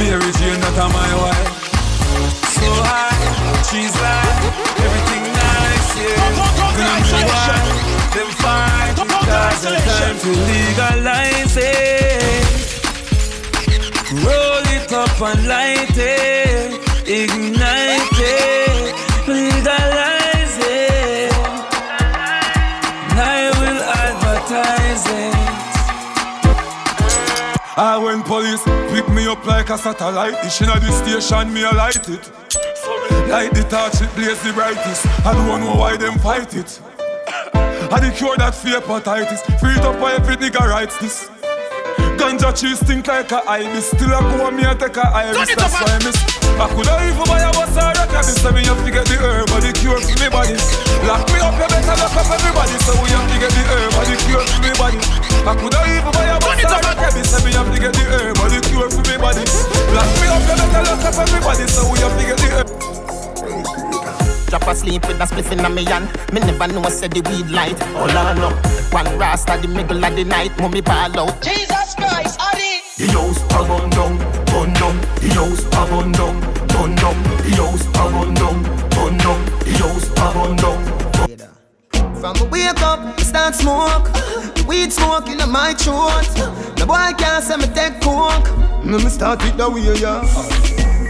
Speaker 7: Mary Jane, not a my wife. So high, she's like everything nice, yeah. Gonna know why them fight because the time to legalize it. Roll it up and light it, ignite I when police pick me up like a satellite dish inna the station, me a light it. Light the torch, it blaze the brightest. I don't know why them fight it. [coughs] I the cure that fear hepatitis. Free it up why every nigga writes this. Ganja cheese stink like a ibis. Still I go on me and take a iris. That's why I miss. I coulda even buy a bus or a cabin. So me have to get the herb or the cure for me body. Lock me up, you better lock up everybody. So we have to get the herb or the cure for me body. I coulda even buy a bus or a cabin. So me have to get the herb or the cure for me body. Lock me up, you better lock up everybody. So we have to get the herb.
Speaker 48: Drop asleep with a spliff in me hand. Me never know said the weed light. Hold on up. One rasta the middle of the night. Mummy ball out.
Speaker 38: Jesus Christ, Adi.
Speaker 48: The house a bun down, bun down. The house a bun down, bun down. The house a bun down, bun down. The house a bun down.
Speaker 12: From a wake up, start smoke. Weed smoke in my throat. The boy can't say me take coke. Me me start it the way yeah.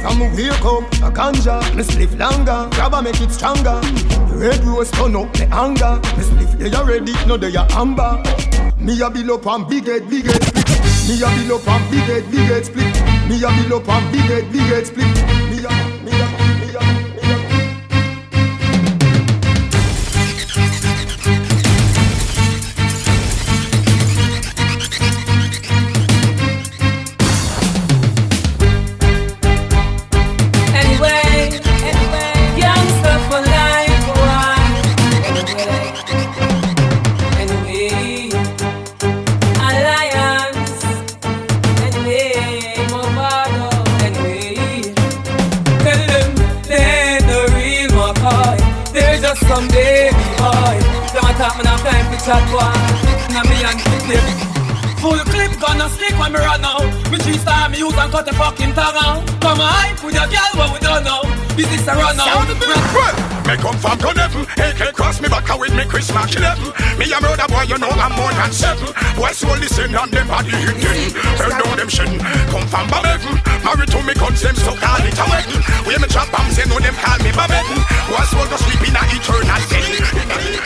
Speaker 12: From a wake up, a ganja, me spliff longer. Grabber make it stronger. The red rose turn up the anger. Me spliff they already, no they are amber. Me a bill up on big head, big head split. Me a bill up on big head, big head split. Me a bill up on big head, big head split. Me a, me a,
Speaker 49: chat boy. Now me and them. Full clip gonna stick when me run out Me three star me use and cut the fucking tongue out Come on hype with your girl what we don't know Business a run out
Speaker 50: Me come from Gunneven, AK cross me back with me Chris Mark 11 Me a murder boy, you know I'm more than seven. Boy soul listen and them body hitting. Turn down them shin Come from Babheaven Married to me guns, them so call it a wedding. Where me drop bombs, they know them call me Babheaven Boy soul go sleep in a eternal den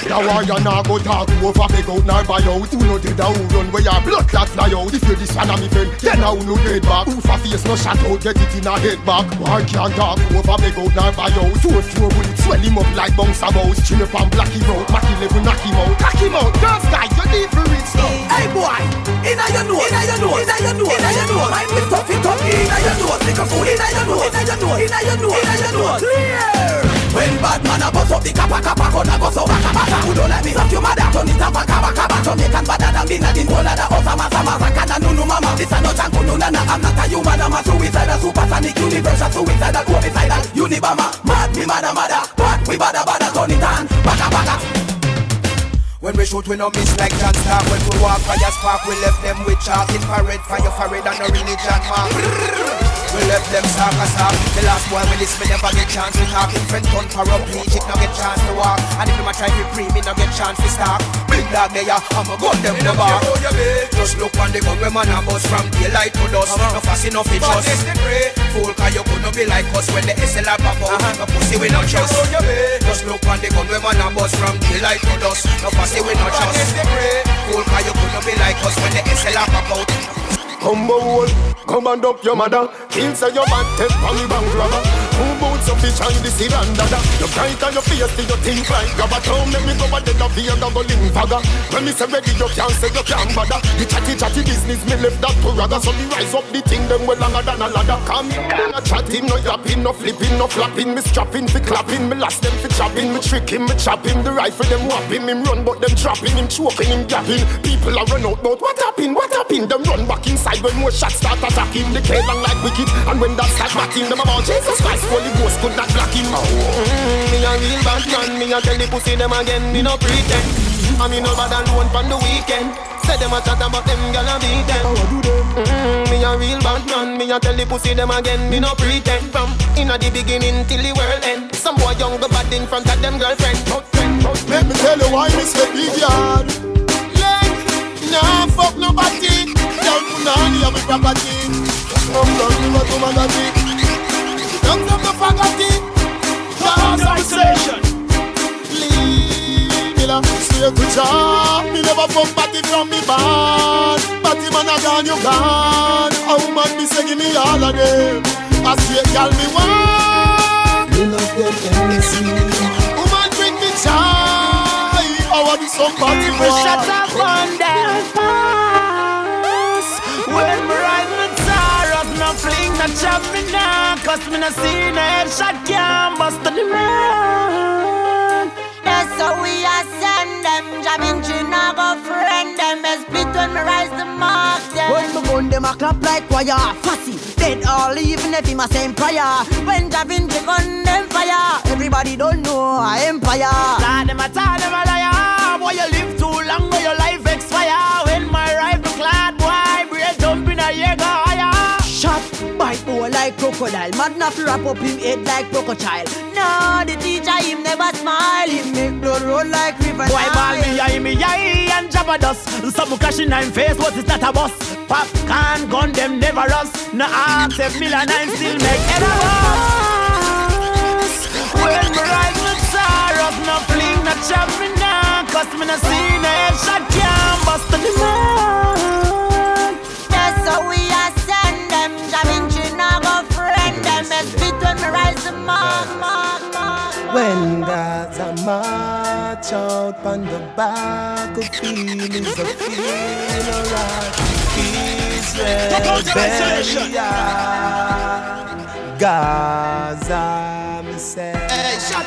Speaker 12: The warrior now go talk over big out nor buy out. Who know dead who run where your blood clot fly out. If you this one of me friend, then how no dead back. Who for face no shot out, get it in a head back. War can't talk over big out nor buy out Two two bullets swell him up like bounce a mouse Chin up and black him out, Mac 11 knock him out Knock him out, those guys you need for now
Speaker 38: Hey boy, inna your nose, inna your nose, inna your nose, inna your nose. Mind me tough it up, inna your nose. Lick a fool, inna your nose, inna your nose, inna your nose, inna your nose. Clear. When bad man a bust up the kappa kappa, gonna go so baka baka. Who don't like me? Fuck your mother, turn it up baka baka baka. Jamaican better than me, Nadine Colada, Osama Sama, Zakana, Nunu Mama. This a no janko, no nana. I'm not a human, I'm a suicidal, supersonic, universal, suicidal, homicidal, unibama. Mad me, mada mada, bad we bada bada, turn it on, baka baka. When we shoot, we no miss like John Stark. When we walk fire spark, we left them with chalk. Infrared fire, fire and a religion mark. We left them stark as stark. The last boy we listen, me never get chance to talk. In friend turn paraplegic, no get chance to walk. And if them a try to free me, no get chance to stop. Big dog there, I'ma gun them the bar. Just look on the gun, we man a bust from daylight to dusk. No fast enough, it just. Fool, cause you could not be like us when the SLR pop out. No pussy we no trust. Just look on the gun, we man a bust from daylight to dusk. No fast we no trust. Fool, cause you could not be like us when the SLR pop out.
Speaker 12: Combo hole, come and up your mother. Kill say your bad take from the bank robber Who boots up the Chinese and dada You bright on your face till you think like Gabba Don't make me go a dead of here go link fagger. When me say ready you can't say you can't bother. The chatty chatty business me left that to rather. So me rise up the thing them well longer than a ladder. Come a chatting, no yapping, no flipping, no flapping. Me strapping, fi clapping, me last them fi chopping. Me tricking, me chopping, the rifle them whopping. Him run but them dropping, him choking, him gapping. People are run out but what happened, what happened? Them run back inside when more shots start attacking. The K long like wicked And when that start batting them about Jesus Christ Holy Ghost could not block him mm, Me a real bad man Me a tell the pussy them again Me no pretend. I me no bad alone from the weekend. Say them a chat about them gal a beat them. Mm, Me a real bad man Me a tell the pussy them again Me no pretend. From inna the beginning till the world end. Some boy young go bad in front of them girlfriend.
Speaker 10: Let me tell you why say big yard Nah, fuck nobody. Girl, punani ya mi property. Come down, you want to magati Don't come to fagati Conversation Leave me la See
Speaker 51: pray to Jah. Me never fuck party from me band. Party man a gone, you gone. A woman be say give me all of them. I swear, girl, me want.
Speaker 12: Me love them Hennessy.
Speaker 51: Woman drink me chai. I want to somebody
Speaker 18: People shut up on their pass. When me fling, no chop me now. Cause me no see no headshot can bust on the man.
Speaker 52: That's how we are send them. Jamming chin, I go friend them. Best split when me rise the mark them.
Speaker 46: When me gun them a clap like choir Fussy, dead all even if him a same prayer When Javin take on them fire Everybody don't know a empire
Speaker 18: Lord, them a tell them a liar. Boy, you live
Speaker 46: bite boy like crocodile Mad enough to wrap up him head like crocodile No, the teacher him never smile He make blood roll like river
Speaker 18: Boy, ball me eye, me eye, and jab a dust. Some cash in face, what is that a bus? Pop can gun them never rust. No ask if million nine still make bust. When me ride with Taurus, no fling, no chop me now. Cause me no see no headshot can bust on the man.
Speaker 52: That's how we When
Speaker 12: God's a march out on the battlefield is a funeral. Israel burial. Gaza, me say. Hey, shut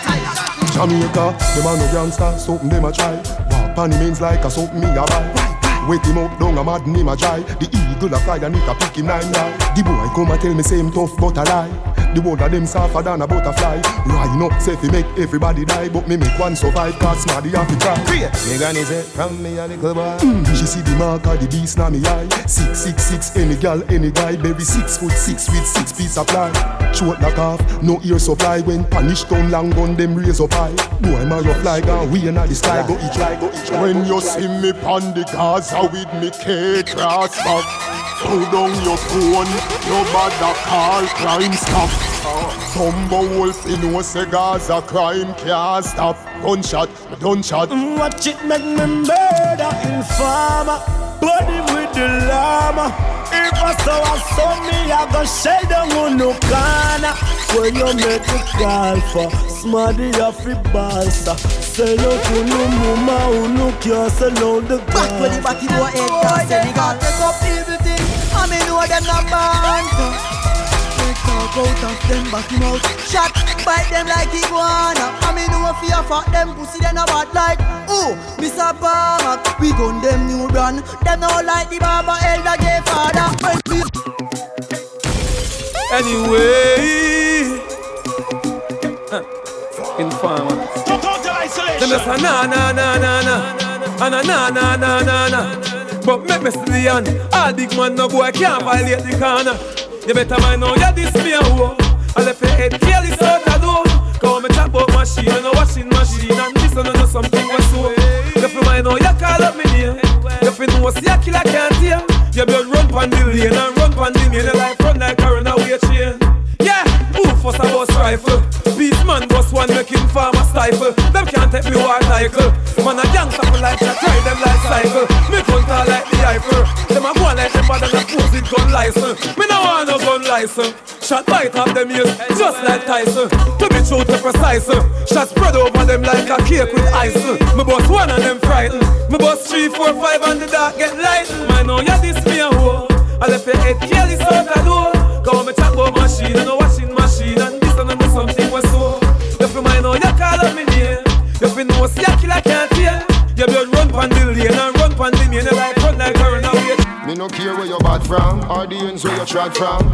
Speaker 41: Jamaica, them a no gangster, something them a try. Walk on the means like a something me a buy. Wake him up, down a mad him a try. The eagle a fly and it a pick him nine eye. The boy come a tell me say him tough but a lie. The word of them softer than a butterfly. Rhino say fi make everybody die, but me make one survive. Cause smarty have to try.
Speaker 12: Me gonna say from me a little boy.
Speaker 41: Mm, she see the mark of the beast na me eye. Six six six, any gal, any guy, baby six foot six with six piece of ply. Short like off, no ear supply. When punish down long gun, them raise up high. Boy, my rough like a we inna the sky. Go each lie, go each.
Speaker 51: When you see me pon the Gaza with me K cross back Throw down your phone, your bother call crime stop Tumbo wolf, you know say Gaza crime can't stop Gunshot, gunshot
Speaker 18: Watch it make me murder informer. Body with the llama. If I saw a son, me I go shell down on no corner. When you make the call for smarty off the balsa. Sell out to no mama who no care sell out the
Speaker 46: Back to the batty boy head down Senegal Take up everything I me know them number one Take talk out of them back him out Shot bite them like iguana. I me know fear fuck them pussy them a bad like Oh, Mr. Palmer We gun them new brand. Them no like the barber elder gay father. When we
Speaker 7: Anyway, uh, informer. Them just a na na na na na, a na na na na na na. But make me see the hand. All big man no boy can't violate the corner. You better mind now, you this me a hoe. I left your head careless out the door. Cause me talk about machine and a washing machine and this and know something was so. You fi mind now, you call up me name. You fi know see a killer can't tame. You better run pon the lane and run pon the main. Your life run like a runaway train. Yeah, who fuss a bus rifle? Beast man bus one make him farm stifle. Them can't take me war cycle. Man a gangster for life, I try them like cycle. Eiffel. Them a go like them bad and a pose gun license. Me no want no gun license. Shot bite off them ears, just like Tyson. To be true to precise. Uh, Shot spread over them like a cake with ice. Uh. Me bust one of them frightened. Me bust three, four, five and the dark get light. Man, oh, know you this me a hoe. I left your head careless out
Speaker 51: no care where you're bad from Or the ends where you trod from.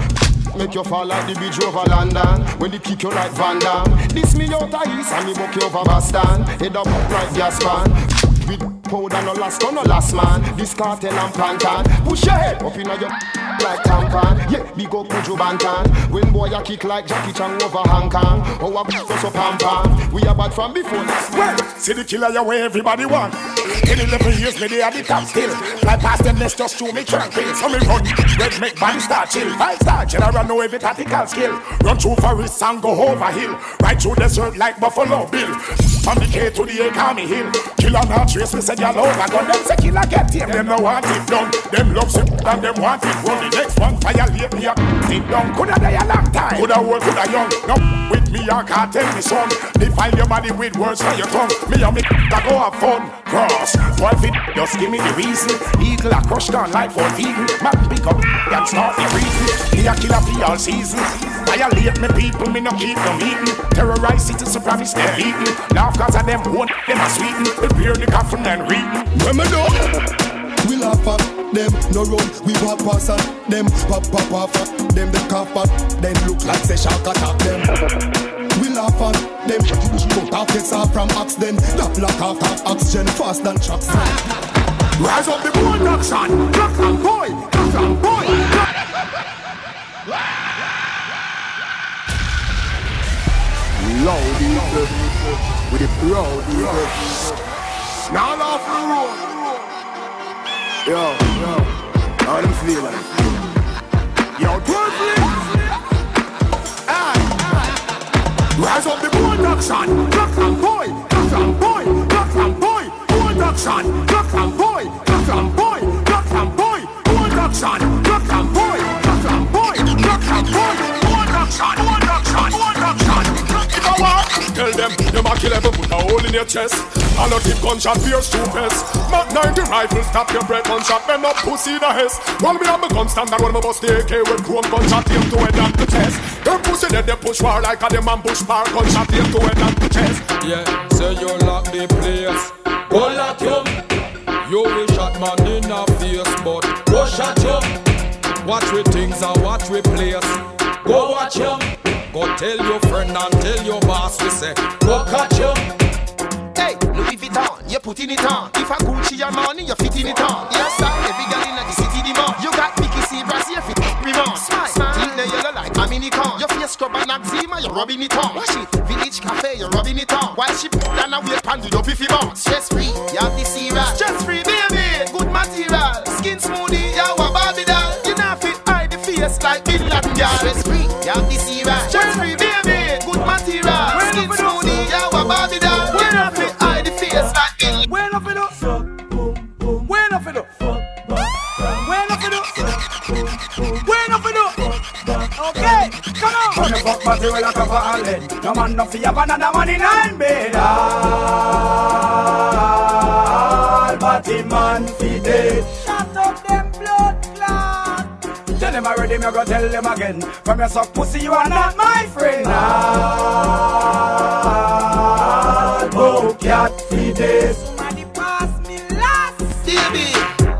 Speaker 51: Make you fall like the bridge over London When they kick you like Van Damme. This me out of east and me buck you over Boston. Head up like gas pan. With powder no last no last man This cartel and plantain Push your head up inna your like tampon Yeah, big up Buju Banton When boy you kick like Jackie Chan over Hong Kong Oh, a so so pam pam We are bad from before
Speaker 50: Well, see the killer you where everybody want. In 11 years, me they at the top still. Fly past them, let's just show me tranquil. So me run, red make body start chill. Five star general, know every tactical skill. Run through forest and go over hill. Right through desert like Buffalo Bill. From the K to the A, call me hill. Kill on our trace, me say y'all over. Gun them say killer get him, them no want it done. Them love it and them want it run. The next one violate me up, sit down. Coulda die a long time, coulda old, coulda young. No with me, I can't tell me son. Defile your body with words for your tongue. Me and me that go have fun. Cross, boy fit, just give me the reason. Eagle a crushed down like for vegan. Man pick up and start the reason. Me a killer for all season. Violate me people, me no keep no meeting. Terrorize cities, promise them beaten. Laugh cause of them one, them a sweeten. Prepare the coffin and.
Speaker 12: When me do [laughs] we laugh at them, no run, we walk past at them, pop pop at them, they cough at them, look like say shark attack them. [laughs] We laugh at them, cut off the off from axe then, that lock off that oxygen fast than trucks.
Speaker 50: Rise up the production, rock and boy, rock and boy.
Speaker 12: Loud with the proud. Now off the road. Yo, yo, how them feeling? Yo, perfect.
Speaker 50: Rise up the production, rock and boy, rock and boy, rock and boy, production, rock and boy, rock and boy, rock and boy, production, rock and boy, rock and boy, rock and boy, production, production, production. What? Tell them, you Mac 11 put a hole in your chest. And a tip gunshot pierce two pests. Mac 90 rifle, stop your breath, gunshot, men up pussy the hess. Roll me on my gun stand and roll my bust the AK with chrome gunshot, aim to head and to chest. Them pussy dead, they push war like a them and bush bar, gunshot, aim to head and to chest.
Speaker 7: Yeah, say you lock the place. Go lock you. You will shot man in the face, but go shot you. Watch with things and watch with place. Go watch you. Go tell your friend and tell your boss we say go catch you.
Speaker 12: Hey, Louis Vuitton, you putting it on. If I Gucci your money, you fitting it on. Yes, sir, every girl in the city demand. You got Mickey C. Brazil, fit Remand. Smile, smile. Think the yellow like a mini con. Your face scrub and eczema, you're rubbing it on. Wash it, village cafe, you're rubbing it on. While she put down a weight pan with your piffy bone. Stress free, you have the cereal. Stress free, baby, good material. Skin smoothie, you like Bin Laden girl. Stress free, you have the cereal. Stress free, baby, good material. Skin smoothie, you a Barbie doll. You not fit hide the face like Bin
Speaker 38: When up it up, when up it up, when up it up, when up it up. Okay, come on. When the fuck material a cover all head, no man no fear banana man in nine bed. All body man fi dead. Shut up them blood clot. Tell them already, me go tell them again. From your suck pussy, you are not my friend. All bow cat fi dead. Somebody pass me last.
Speaker 12: Baby,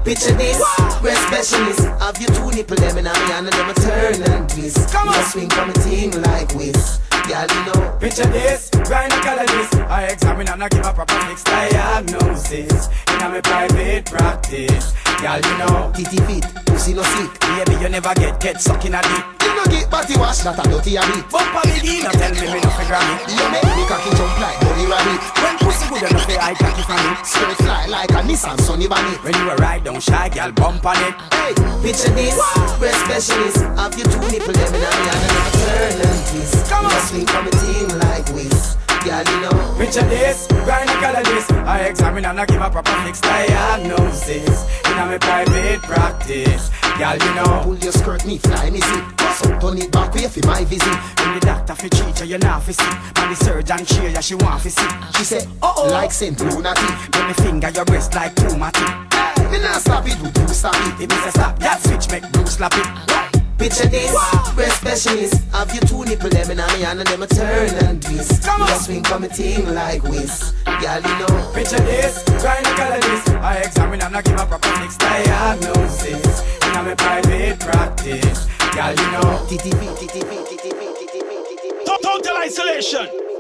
Speaker 12: picture this. We're specialists. Have you two nipple them in a me and them a turn and twist. Come on. swing from a team like whiz. Girl, you know.
Speaker 38: Picture this, gynecologist. I examine and I give a proper fixed diagnosis. In a me private practice. Girl, you know.
Speaker 12: Titty fit, pussy no sick.
Speaker 38: Baby, you never get get sucking a dick.
Speaker 12: You no get body wash, that a dirty habit.
Speaker 38: Bump a no tell me me no fi gram it.
Speaker 12: You make me cocky jump like bunny rabbit.
Speaker 38: When pussy good enough, eye cocky from it.
Speaker 12: Skirt fly like a Nissan Sunny Bunny.
Speaker 38: When you a ride down shy, girl, bump on it.
Speaker 12: Hey, picture this. We're specialists. Have you two nipple them in a me and them a turn and twist. Come on. swing from a team like whiz. Girl, you know.
Speaker 38: Picture this, gynecologist. I examine and I give a proper fixed diagnosis. In a me private practice. Girl, you know.
Speaker 12: Pull your skirt, me fly me zip. So turn it back way for my visit.
Speaker 38: When the doctor fi treat you, you not fi see. Man the surgeon cheer you, she want fi see.
Speaker 12: She say, uh oh, like Saint Lunatic.
Speaker 38: Let me finger your breast like two matic.
Speaker 12: Me nah stop it, do you stop it?
Speaker 38: If me say stop, that switch make Bruce slap it.
Speaker 12: Picture this, we're specialists. Have you two nipple them in me and them a turn and twist. Come on, swing from a team like whiz. Girl, you know.
Speaker 38: Picture this, gynecologist. I examine and I give a proper fixed diagnosis. In a me private practice. Girl, you know.
Speaker 12: TTP, TTP, TTP, TTP, TTP.
Speaker 10: Total isolation.